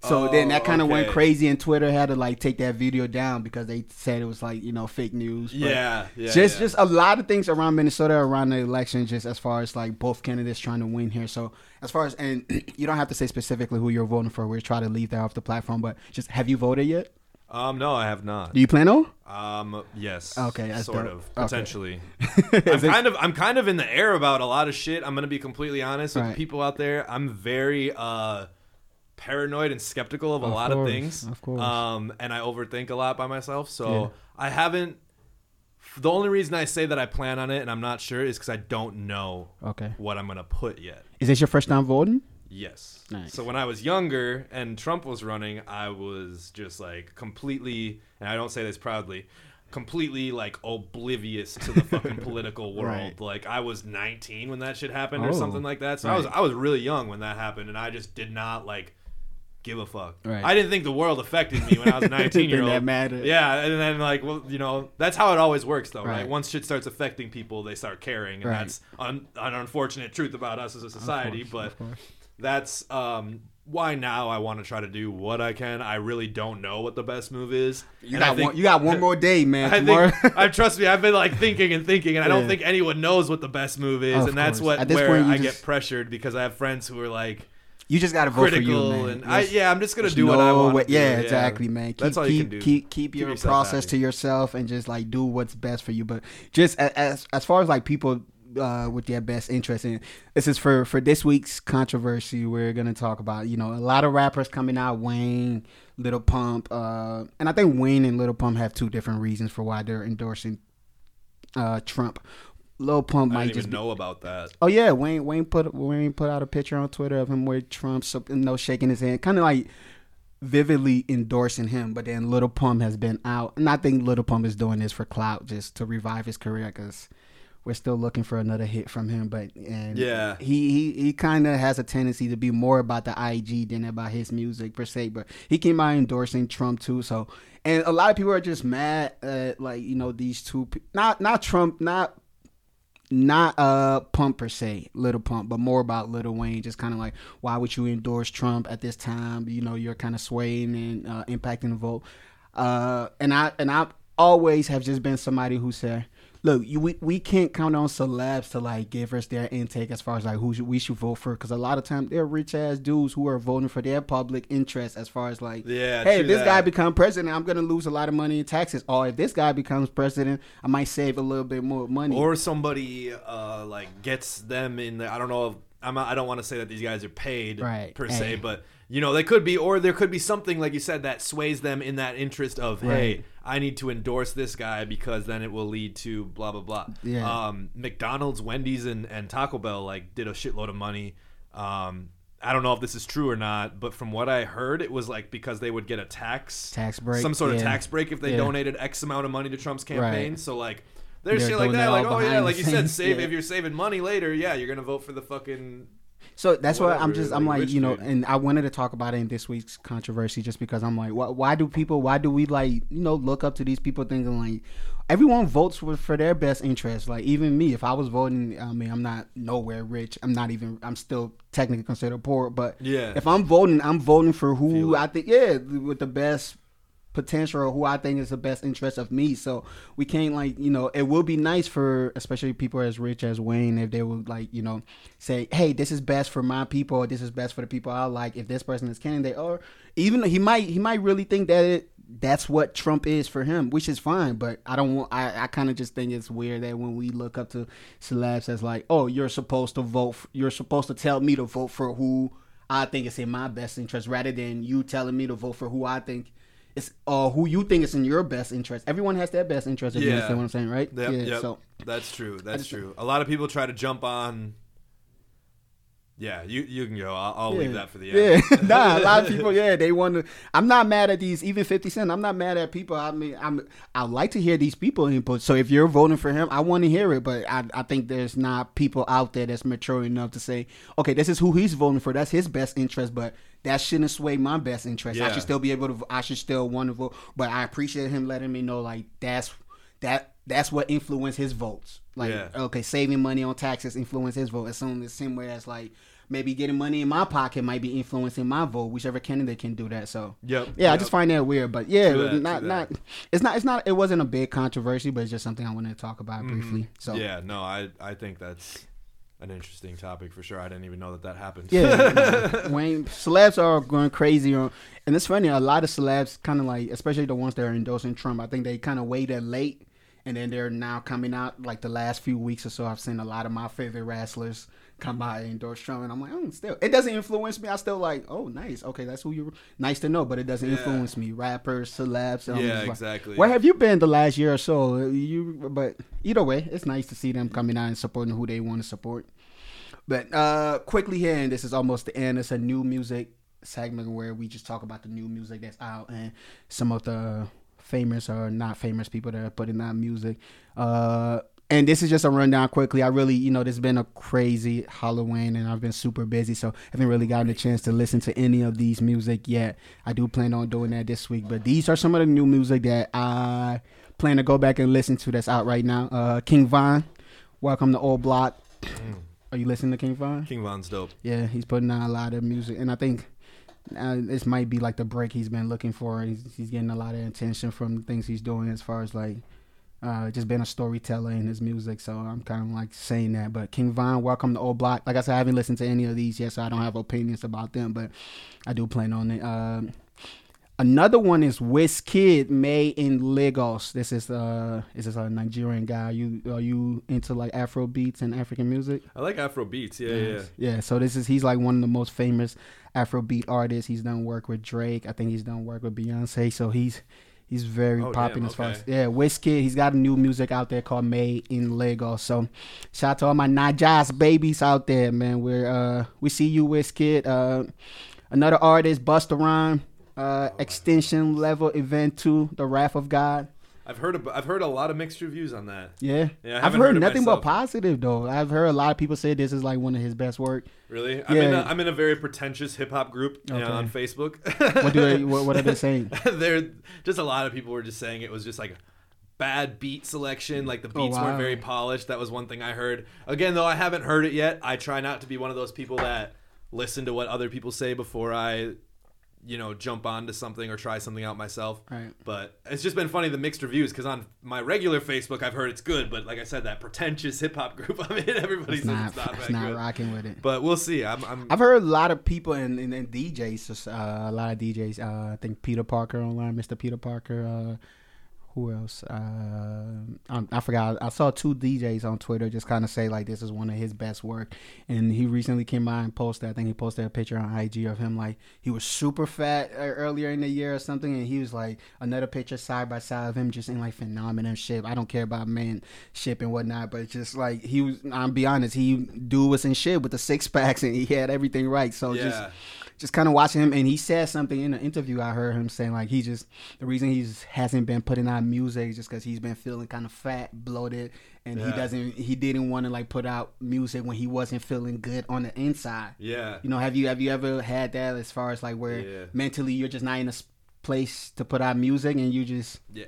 so then Oh, that kind of went crazy, and Twitter had to like take that video down because they said it was like you know fake news. Yeah, yeah. just yeah. just a lot of things around Minnesota around the election, just as far as like both candidates trying to win here. So as far as and you don't have to say specifically who you're voting for. We're trying to leave that off the platform, but just have you voted yet? Um, no, I have not. Do you plan on? Um, yes. Okay, that's sort dope. of Okay. potentially. I'm kind of I'm kind of in the air about a lot of shit. I'm gonna be completely honest with Right. people out there. I'm very uh paranoid and skeptical of a Of lot course, of things. of course. Um, and I overthink a lot by myself. So Yeah. I haven't. The only reason I say that I plan on it and I'm not sure is because I don't know Okay. what I'm gonna put yet. Is this your first time voting? Yes. Nice. So when I was younger and Trump was running, I was just like completely, and I don't say this proudly, completely like oblivious to the fucking political world. Right. Like I was 19 when that shit happened or Oh, something like that. So I was right. I was really young when that happened, and I just did not like give a fuck. Right. I didn't think the world affected me when I was a 19 year Didn't old. that matter? Yeah, and then like well, you know, that's how it always works though, right? Right. Once shit starts affecting people, they start caring, and Right. that's un- an unfortunate truth about us as a society, course, but of course. That's um why now I want to try to do what I can. I really don't know what the best move is. You And I got think- one. You got one more day, man. I Tomorrow. think I trust me. I've been like thinking and thinking, and I don't Yeah. think anyone knows what the best move is, and that's course. what where I just- get pressured because I have friends who are like you just got to vote for you, man. and I yeah, I'm just gonna there's do what I want. way- to Yeah, exactly, man. Keep, That's all keep, you can do. Keep keep your yourself process happy. to yourself and just like do what's best for you. But just as as far as like people uh, with their best interest in this is for for this week's controversy. We're gonna talk about you know a lot of rappers coming out. Wayne, Lil Pump, uh, and I think Wayne and Lil Pump have two different reasons for why they're endorsing uh, Trump. Lil Pump I might just even be, know about that. Oh yeah, Wayne Wayne put Wayne put out a picture on Twitter of him with Trump, so, you know, shaking his hand, kind of like vividly endorsing him. But then Lil Pump has been out, and I think Lil Pump is doing this for clout, just to revive his career, because we're still looking for another hit from him. But and Yeah. he he he kind of has a tendency to be more about the IG than about his music per se. But he came out endorsing Trump too, so. And a lot of people are just mad at like you know these two, pe- not not Trump, not not uh Pump per se, Lil Pump, but more about Lil Wayne. Just kind of like, why would you endorse Trump at this time? You know, you're kind of swaying and uh, impacting the vote. Uh, and I and I always have just been somebody who said, look, you, we we can't count on celebs to like give us their intake as far as like who should, we should vote for, because a lot of times they're rich ass dudes who are voting for their public interest as far as like, Yeah, hey, if this that. guy become president, I'm gonna lose a lot of money in taxes. Or if this guy becomes president, I might save a little bit more money. or somebody uh like gets them in the, I don't know if I'm I don't want to say that these guys are paid Right. per Hey. se but you know they could be or there could be something like you said that sways them in that interest of hey I need to endorse this guy because then it will lead to blah blah blah Yeah. um McDonald's Wendy's and, and Taco Bell like did a shitload of money um I don't know if this is true or not, but from what I heard, it was like because they would get a tax Tax break, some sort of tax break if they Yeah. donated X amount of money to Trump's campaign. Right. So like, there's They're shit like that. that Like, oh yeah, like you said, save yeah. if you're saving money later. Yeah, you're gonna vote for the fucking. So that's why I'm just I'm like, like you know, and I wanted to talk about it in this week's controversy just because I'm like, why, why do people, why do we like you know look up to these people thinking like everyone votes for, for their best interest? Like even me, if I was voting, I mean I'm not nowhere rich. I'm not even. I'm still technically considered poor, but Yeah. if I'm voting, I'm voting for who it. I think yeah with the best potential or who I think is the best interest of me. So we can't like, you know, it will be nice for especially people as rich as Wayne if they would like, you know, say, Hey, this is best for my people this is best for the people I like if this person is candidate or even he might he might really think that it that's what Trump is for him, which is fine. But I don't want. I, I kind of just think it's weird that when we look up to celebs as like, oh, you're supposed to vote. you're supposed to tell me to vote for who I think is in my best interest, rather than you telling me to vote for who I think it's uh who you think is in your best interest. Everyone has their best interest. If you Yeah. understand what I'm saying, right? Yep, yeah. yep. So That's true. That's just- true. A lot of people try to jump on. Yeah, you you can go. I'll, I'll leave that for the end. Yeah, nah, a lot of people, yeah, they want to. I'm not mad at these, even 50 Cent. I'm not mad at people. I mean, I'm. I like to hear these people input. So if you're voting for him, I want to hear it. But I, I think there's not people out there that's mature enough to say, okay, this is who he's voting for. That's his best interest, but that shouldn't sway my best interest. I should still be able to. I should still want to vote. But I appreciate him letting me know, like that's that. That's what influenced his votes. Like, Yeah. okay, saving money on taxes influence his vote. It's on the same way as like maybe getting money in my pocket might be influencing my vote. Whichever candidate can do that. So Yep. yeah, I just find that weird. But yeah, that, not not it's not it's not it wasn't a big controversy, but it's just something I wanted to talk about briefly. So Mm-hmm. Yeah, no, I I think that's an interesting topic for sure. I didn't even know that that happened. Yeah, Wayne celebs are going crazy, on, and it's funny. A lot of celebs kind of like, especially the ones that are endorsing Trump. I think they kind of waited late, and then they're now coming out. Like the last few weeks or so, I've seen a lot of my favorite wrestlers come by and endorse Trump, and I'm like, oh, still, it doesn't influence me. I still like, oh, nice, okay, that's who you're. Nice to know, but it doesn't Yeah. influence me. Rappers, celebs. Yeah, like- exactly. Where have you been the last year or so? You, but either way, it's nice to see them coming out and supporting who they want to support. But uh quickly here, and this is almost the end. It's a new music segment where we just talk about the new music that's out and some of the famous or not famous people that are putting out music. Uh and this is just a rundown quickly. I really, you know, there's been a crazy Halloween and I've been super busy, so I haven't really gotten a chance to listen to any of these music yet. I do plan on doing that this week, but these are some of the new music that I plan to go back and listen to that's out right now. Uh King Von, Welcome to O'Block. Are you listening to King Von? King Von's dope. Yeah, he's putting out a lot of music, and I think uh, this might be like the break he's been looking for. He's, he's getting a lot of attention from things he's doing as far as like uh, just being a storyteller in his music. So I'm kind of like saying that. But King Von, welcome to O'Block. Like I said, I haven't listened to any of these yet, so I don't have opinions about them, but I do plan on it. Um, Another one is Wizkid made in Lagos. This is uh this is a Nigerian guy. You are you into like Afro beats and African music? I like Afro beats. Yeah, yeah. Yeah, so this is he's like one of the most famous Afro beat artists. He's done work with Drake. I think he's done work with Beyonce. So he's he's very Oh, damn, as far as yeah. Wizkid, he's got a new music out there called Made in Lagos. So shout out to all my Najas babies out there, man. We're uh we see you, Wizkid. Uh, another artist, Busta Rhyme. Uh, extinction level event two, the Wrath of God. I've heard ab- I've heard a lot of mixed reviews on that. Yeah, Yeah, I I've heard, heard nothing myself. but positive though. I've heard a lot of people say this is like one of his best work. Really? I'm in a, Yeah. I'm in a very pretentious hip hop group you know, on Facebook. What do they, what, what are they saying? there just a lot of people were just saying it was just like bad beat selection like the Oh, beats weren't very polished that was one thing i heard again though i haven't heard it yet i try not to be one of those people that listen to what other people say before i you know jump onto something or try something out myself Right. but it's just been funny the mixed reviews because on my regular facebook i've heard it's good but like i said that pretentious hip-hop group i'm in everybody It's says not, it's not it's not good rocking with it. but we'll see i'm, I'm I've heard a lot of people and, and, and DJs, uh, a lot of DJs. Uh, I think Peter Parker online, Mr. Peter Parker. Uh, who else? Uh, I, I forgot. I saw two DJs on Twitter just kind of say like this is one of his best work. And he recently came by and posted. I think he posted a picture on IG of him like he was super fat uh, earlier in the year or something, and he was like another picture side by side of him just in like phenomenal shape. I don't care about man ship and whatnot, but just like he was. I'm be honest, he dude was in shit with the six packs and he had everything right. So yeah just kind of watching him and he said something in an interview i heard him saying like he just the reason he's hasn't been putting out music is just because he's been feeling kind of fat bloated and he doesn't he didn't want to like put out music when he wasn't feeling good on the inside yeah you know have you have you ever had that as far as like where Yeah. mentally you're just not in a place to put out music and you just yeah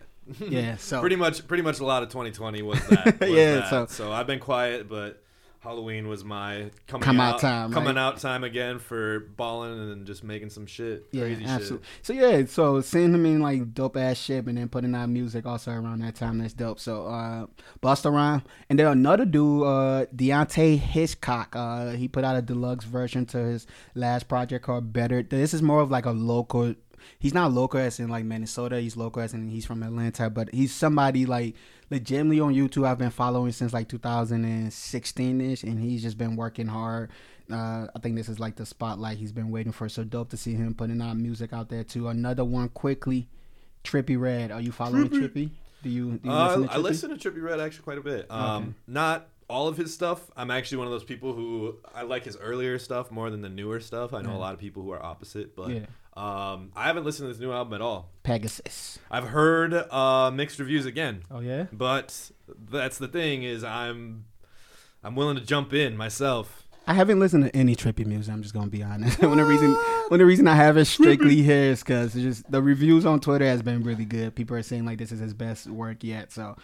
yeah so pretty much pretty much a lot of 2020 was that was Yeah, that. so- so i've been quiet but halloween was my coming Come out, out time, coming right? out time again for balling and just making some shit Yeah, crazy absolutely. So yeah, so seeing him in like dope ass shit and then putting out music also around that time, that's dope. So uh Busta Rhyme. And then another dude, uh Deante' Hitchcock. Uh he put out a deluxe version to his last project called Better. This is more of like a local he's not local as in like Minnesota, he's local as in he's from Atlanta, but he's somebody like legitimately on YouTube I've been following since like 2016 ish and he's just been working hard. Uh, I think this is like the spotlight he's been waiting for. So dope to see him putting out music out there too. Another one quickly Trippie Redd. Are you following Trippie? Do you, do you Uh, listen to Trippie? I listen to Trippie Redd actually quite a bit. Um, Okay. Not all of his stuff. I'm actually one of those people who I like his earlier stuff more than the newer stuff. I know Yeah. a lot of people who are opposite, but Yeah. Um, I haven't listened to this new album at all. Pegasus. I've heard uh, mixed reviews again, Oh yeah. but that's the thing is I'm I'm willing to jump in myself. I haven't listened to any Trippie music. I'm just gonna be honest. one of the reason, one of the reason I haven't strictly here is because just the reviews on Twitter has been really good. People are saying like this is his best work yet. So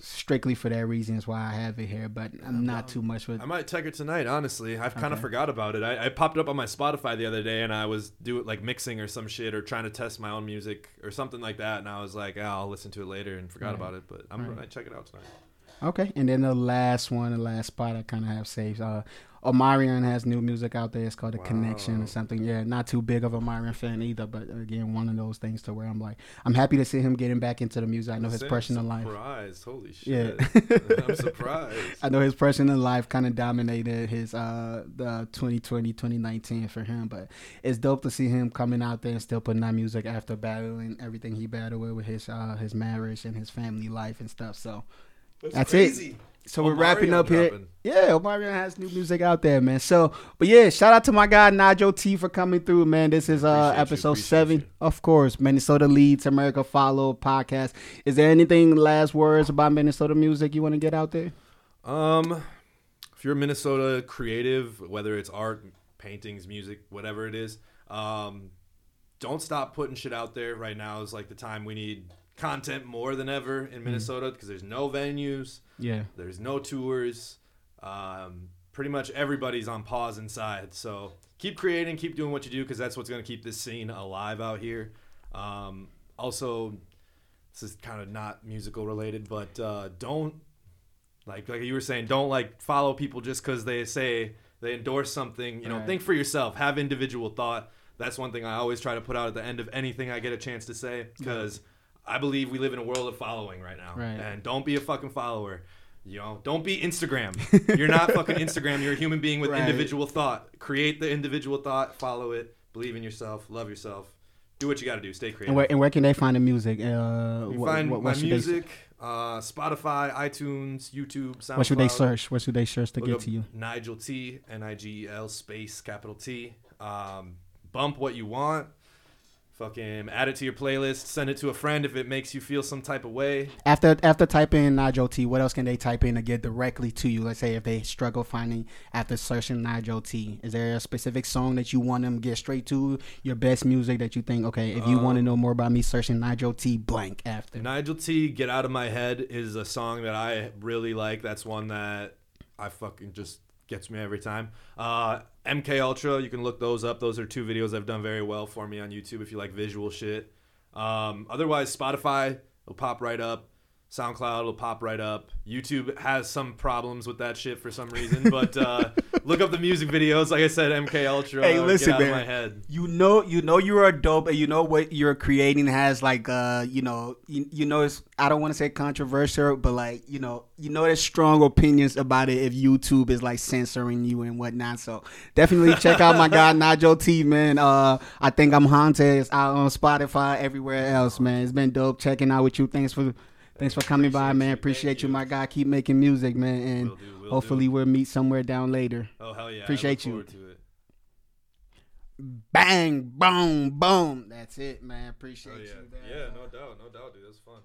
strictly for that reason is why I have it here. But I'm not too much with. I might check it tonight. Honestly, I've kind of Okay. forgot about it. I, I popped up on my Spotify the other day, and I was doing like mixing or some shit, or trying to test my own music or something like that. And I was like, oh, I'll listen to it later, and forgot Right. about it. But I'm Right. gonna check it out tonight. Okay, and then the last one, the last spot I kind of have saved. Uh, Omarion has new music out there. It's called The Connection or something. Yeah, not too big of a Omarion fan either, but again, one of those things to where I'm like, I'm happy to see him getting back into the music. I know his personal life. Surprised! Holy shit! Yeah. I'm surprised. I know his personal life kind of dominated his uh the 2020 2019 for him, but it's dope to see him coming out there and still putting out music after battling everything he battled with with his uh his marriage and his family life and stuff. So That's it. So we're Omarion wrapping up here. Yeah, Omarion has new music out there, man. So, but yeah, shout out to my guy Nigel T for coming through, man. This is uh Appreciate you, episode appreciate seven, you. of course. Minnesota leads America follow podcast. Is there anything last words about Minnesota music you want to get out there? Um, if you're a Minnesota creative, whether it's art, paintings, music, whatever it is, um, don't stop putting shit out there. Right now is like the time we need content more than ever in Minnesota because there's no venues, Yeah. there's no tours. Um, pretty much everybody's on pause inside. So keep creating, keep doing what you do because that's what's going to keep this scene alive out here. Um, also, this is kind of not musical related, but uh, don't like like you were saying, don't like follow people just because they say they endorse something. You know, Right. think for yourself. Have individual thought. That's one thing I always try to put out at the end of anything I get a chance to say because I believe we live in a world of following right now. Right. And don't be a fucking follower. You know, don't be Instagram. You're not fucking Instagram. You're a human being with Right. individual thought. Create the individual thought. Follow it. Believe in yourself. Love yourself. Do what you got to do. Stay creative. And where, and where can they find the music? Uh, You what, find what, my what should music, uh, Spotify, iTunes, YouTube, SoundCloud. What should they search? What should they search to Look get to you? Nigel T, N I G E L space capital T. Um, bump what you want. Fucking add it to your playlist. Send it to a friend if it makes you feel some type of way. After after typing in Nigel T, what else can they type in to get directly to you? Let's say if they struggle finding after searching Nigel T, is there a specific song that you want them to get straight to? Your best music that you think, okay, if you want to Um, know more about me, searching Nigel T blank after. Nigel T, Get Out of My Head is a song that I really like. That's one that I fucking just gets me every time. Uh, MK Ultra, you can look those up. Those are two videos I've done very well for me on YouTube if you like visual shit. Um, otherwise, Spotify will pop right up. SoundCloud will pop right up. YouTube has some problems with that shit for some reason, but uh, look up the music videos. Like I said, MK Ultra. Hey, listen, man. of my head. You know, you know you are dope, and you know what you're creating has like, uh, you know, you, you know, it's I don't want to say controversial, but like, you know, you know, there's strong opinions about it if YouTube is like censoring you and whatnot. So definitely check out my guy Nigel T, man. Uh, I think I'm haunted. It's out on Spotify, everywhere else, man. It's been dope checking out with you. Thanks for. Thanks for coming by, man. you. Appreciate you, you. my guy. Keep making music, man, and Will do, will hopefully do. we'll meet somewhere down later. Oh hell yeah! Appreciate you. look forward to it. Bang, boom, boom. That's it, man. Appreciate Oh yeah, you. man. yeah, no doubt, no doubt, dude. That's fun.